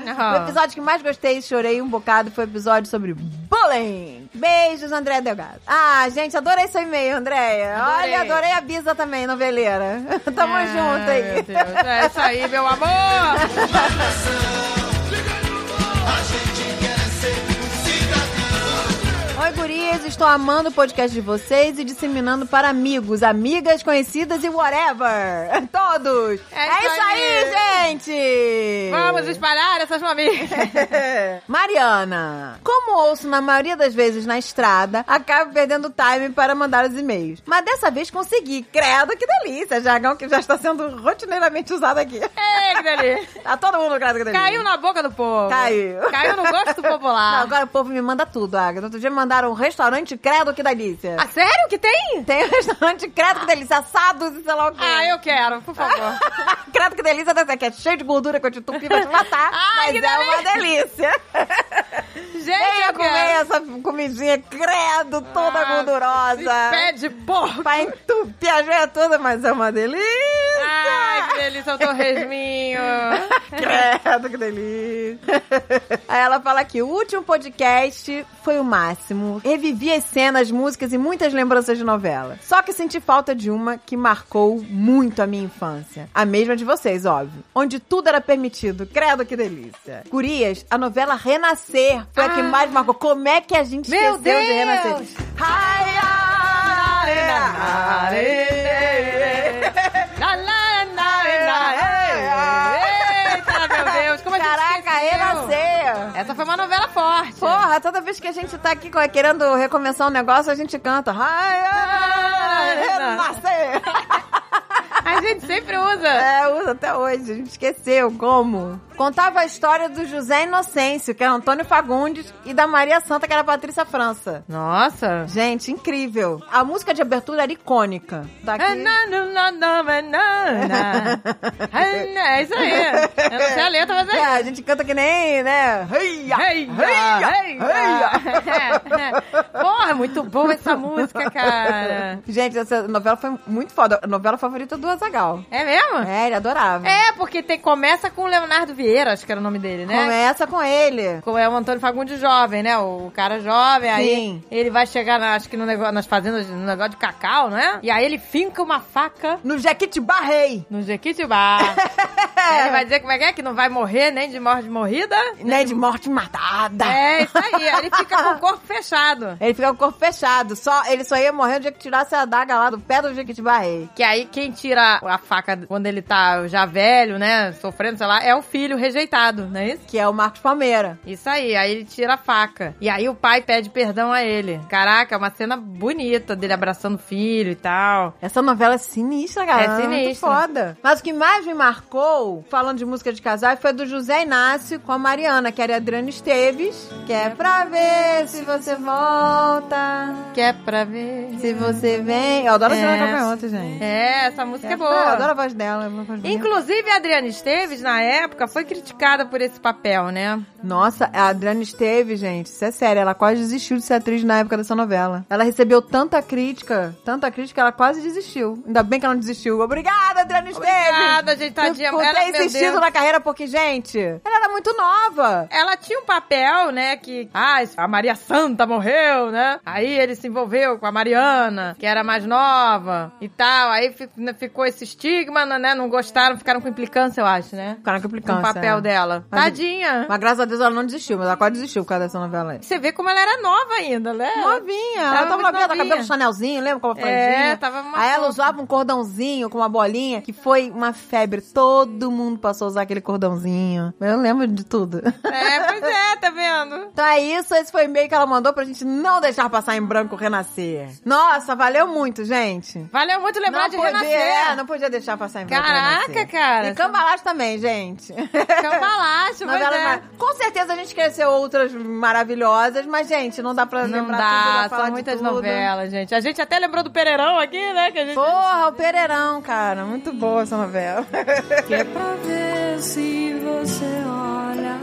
Aham. o episódio que mais gostei e chorei um bocado foi o episódio sobre bullying. Beijos, André Delgado. Ah, gente, adorei seu e-mail, Andréia. Olha, adorei a Bisa também, noveleira. Tamo Ah, junto aí. meu Deus. É isso aí, meu amor. Oi, gurias, estou amando o podcast de vocês e disseminando para amigos, amigas, conhecidas e whatever. Todos. É É, isso aí, gente. Vamos espalhar essas mamitas. Mariana, como ouço na maioria das vezes na estrada, acabo perdendo time para mandar os e-mails. Mas dessa vez consegui. Credo, que delícia. Jargão que já está sendo rotineiramente usado aqui. É, que delícia. Tá todo mundo credo que delícia. Caiu na boca do povo. Caiu. Caiu no gosto popular. Não, agora o povo me manda tudo, Agatha. Outro dia me mandaram um restaurante credo que delícia. Ah, sério que tem? Tem um restaurante credo que delícia, assados e sei lá o quê. Ah, eu quero, por favor. credo que delícia, que é cheio de gordura que eu te tupi pra te matar. Ai, mas é uma delícia. Venha comer essa comidinha credo, toda Ah, gordurosa. Pé de porco. Pra entupir a joia toda, mas é uma delícia. Ai, que delícia, o torresminho. Credo, que delícia. Aí ela fala aqui, o último podcast foi o máximo. Revivi as cenas, músicas e muitas lembranças de novela. Só que senti falta de uma que marcou muito a minha infância. A mesma de vocês, óbvio. Onde tudo era permitido. Credo, que delícia. Gurias, a novela Renascer foi a que Ah. mais marcou. Como é que a gente Meu esqueceu de Deus! Renascer? Ai, como a gente Caraca? Renascer! Essa foi uma novela forte. Porra, toda vez que a gente tá aqui querendo recomeçar um negócio, a gente canta. Ai, ai, renascer! A gente sempre usa. É, usa até hoje, a gente esqueceu como. Contava a história do José Inocêncio, que era Antônio Fagundes, e da Maria Santa, que era Patrícia França. Nossa. Gente, incrível. A música de abertura era icônica. Tá aqui. É isso aí. Eu não sei a letra, mas É, é. a gente canta que nem, né? Heia, heia, heia. Porra, muito boa essa música, cara. Gente, essa novela foi muito foda. A novela favorita do Azagal. É mesmo? É, ele adorava. É, porque tem, começa com o Leonardo Vieira, acho que era o nome dele, né? Começa com ele. Como é o Antônio Fagundes jovem, né? O cara jovem, aí Sim. ele vai chegar, na- acho que no negócio, nas fazendas, no negócio de cacau, não é? E aí ele finca uma faca No Jequitibá Rei. no Jequitibá. Aí ele vai dizer como é que é, que não vai morrer nem de morte morrida. Né, de morte matada. É, isso aí. Aí ele fica com o corpo fechado. Ele fica com o corpo fechado. Só, ele só ia morrer no dia que tirasse a adaga lá do pé do Jequitibá Rei. Que aí quem tira a faca quando ele tá já velho, né? Sofrendo, sei lá, é o filho rejeitado, não é isso? Que é o Marcos Palmeira. Isso aí, aí ele tira a faca. E aí o pai pede perdão a ele. Caraca, é uma cena bonita dele abraçando o filho e tal. Essa novela é sinistra, cara. É Muito sinistra. foda. Mas o que mais me marcou, falando de música de casal, foi do José Inácio com a Mariana, que era a Adriana Esteves. Que é pra ver se você volta, Que é pra ver. se você vem. Eu adoro a É. Calcanhoto, gente. É, essa música é, Eu boa. adoro a voz dela. a voz. Inclusive, a Adriana Esteves, na época, foi criticada por esse papel, né? Nossa, a Adriana Esteves, gente, isso é sério, ela quase desistiu de ser atriz na época dessa novela. Ela recebeu tanta crítica, tanta crítica, ela quase desistiu. Ainda bem que ela não desistiu. Obrigada, Adriana Esteves! Obrigada, gente, tadinha. Por Ela, Deus. na carreira, porque, gente, ela era muito nova. Ela tinha um papel, né, que, ah, a Maria Santa morreu, né? Aí ele se envolveu com a Mariana, que era mais nova e tal. Aí fi- né, ficou esse estigma, né? Não gostaram, ficaram com implicância, eu acho, né? Ficaram com Com implicância. o papel é. dela. Mas- Tadinha. Mas graças a Deus ela não desistiu, mas ela quase desistiu por causa dessa novela aí. Você vê como ela era nova ainda, né? Novinha, ela Tava novinha, tava cabelo chanelzinho, lembra como franjinha? É, tava uma Aí ela usava um cordãozinho com uma bolinha, que foi uma febre. Todo mundo passou a usar aquele cordãozinho. Eu lembro de tudo. É, pois é, tá vendo? Então é isso, esse foi o e-mail que ela mandou pra gente não deixar passar em branco renascer. Nossa, valeu muito, gente. Valeu muito lembrar não de renascer. é, não podia deixar passar em branco Caraca, cara. E Cambalacho também, gente. Cambalacho, mas é. Com certeza a gente cresceu outras maravilhosas, mas, gente, não dá pra Não lembrar dá, tudo, são de muitas novelas, gente. A gente até lembrou do Pereirão aqui, né? Que a gente... Porra, o Pereirão, cara. Muito boa essa novela. Que é pra ver se você olha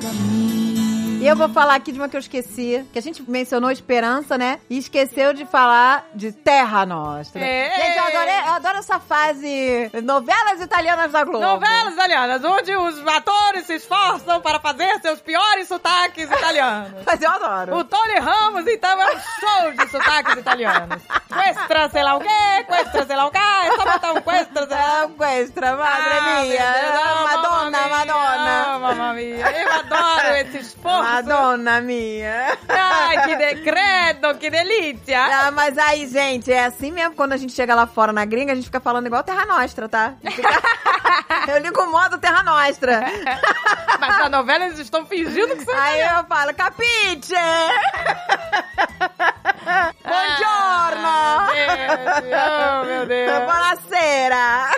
pra mim. E eu vou falar aqui de uma que eu esqueci, que a gente mencionou Esperança, né? E esqueceu de falar de Terra Nostra. É. Gente, eu, adorei, eu adoro essa fase novelas italianas da Globo. Novelas italianas, onde os atores se esforçam para fazer seus piores sotaques italianos. Mas eu adoro. O Tony Ramos, então, é um show de sotaques italianos. Questra, sei lá o quê, questra, sei lá o quê, é só botar um questra, sei lá É um extra, madre Ah, mia. Deus, Madonna, Madonna. ah, Mamma mia, eu adoro esse esforço. Madonna mia. Ai, que de... credo, que delícia. Ah, mas aí, gente, é assim mesmo. Quando a gente chega lá fora na gringa, a gente fica falando igual Terra Nostra, tá? Fica- eu ligo o modo Terra Nostra. Mas na novela eles estão fingindo que são Aí eu falo, capiche! Buongiorno! Ah, meu Deus. Oh, meu Deus. Buonasera!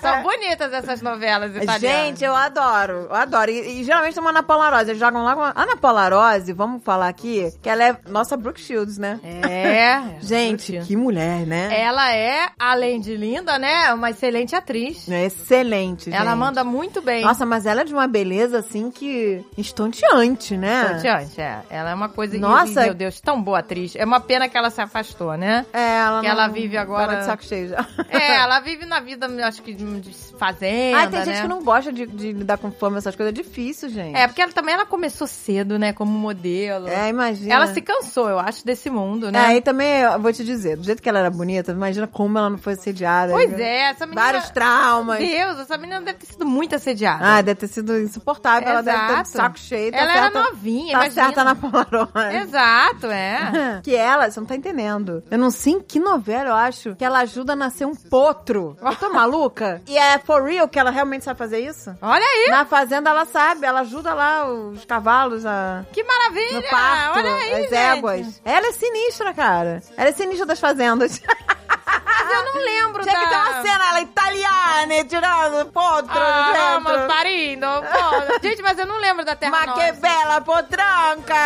São bonitas essas novelas italianas. Gente, eu adoro, eu adoro. E, e geralmente uma Ana Paula Rose, eles jogam lá com a Ana Paula Rose, vamos falar aqui, que ela é nossa Brooke Shields, né? É. Gente, que mulher, né? Ela é, além de linda, né, uma excelente atriz. É excelente, Ela gente. manda muito bem. Nossa, mas ela é de uma beleza, assim, que... estonteante, né? Diante, é. Ela é uma coisa... Nossa. meu Deus, tão boa atriz. É uma pena que ela se afastou, né? É, ela Que não- ela vive agora- Tava de saco cheio já. É, ela vive na vida, acho que de fazenda, Ai, tem né? gente que não gosta de, de lidar com fama, essas coisas. É difícil, gente. É, porque ela também ela começou cedo, né, como modelo. É, imagina. Ela se cansou, eu acho, desse mundo, É, né? e também, eu vou te dizer, do jeito que ela era bonita, imagina como ela não foi assediada. Pois é, essa menina... Vários traumas. Deus, essa menina deve ter sido muito assediada. Ah, deve ter sido insuportável. Ela deve ter Exato. saco cheio. tá Ela era certa- novinha, Tá imagina. certa na Polaroid. Exato, é. Que ela, você não tá entendendo. Eu não sei em que novela eu acho que ela ajuda a nascer um potro. Eu tô maluca? E é for real que ela realmente sabe fazer isso? Olha aí, Na fazenda ela sabe, ela ajuda lá os cavalos a. que maravilha. No parto, Olha aí, as gente. éguas. Ela é sinistra, cara. Ela é sinistra das fazendas. Mas eu não lembro Tinha da... que ter uma cena, ela é italiana, tirando potro Ah, vamos parindo. Pô, gente, mas eu não lembro da Terra Ma Nostra. che bella potranca!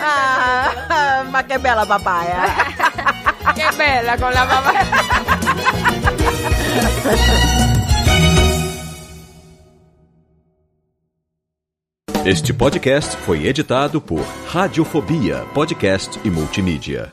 ah, ma che bella papaya! Que bela com la mamá. Este podcast foi editado por Radiofobia, podcast e multimídia.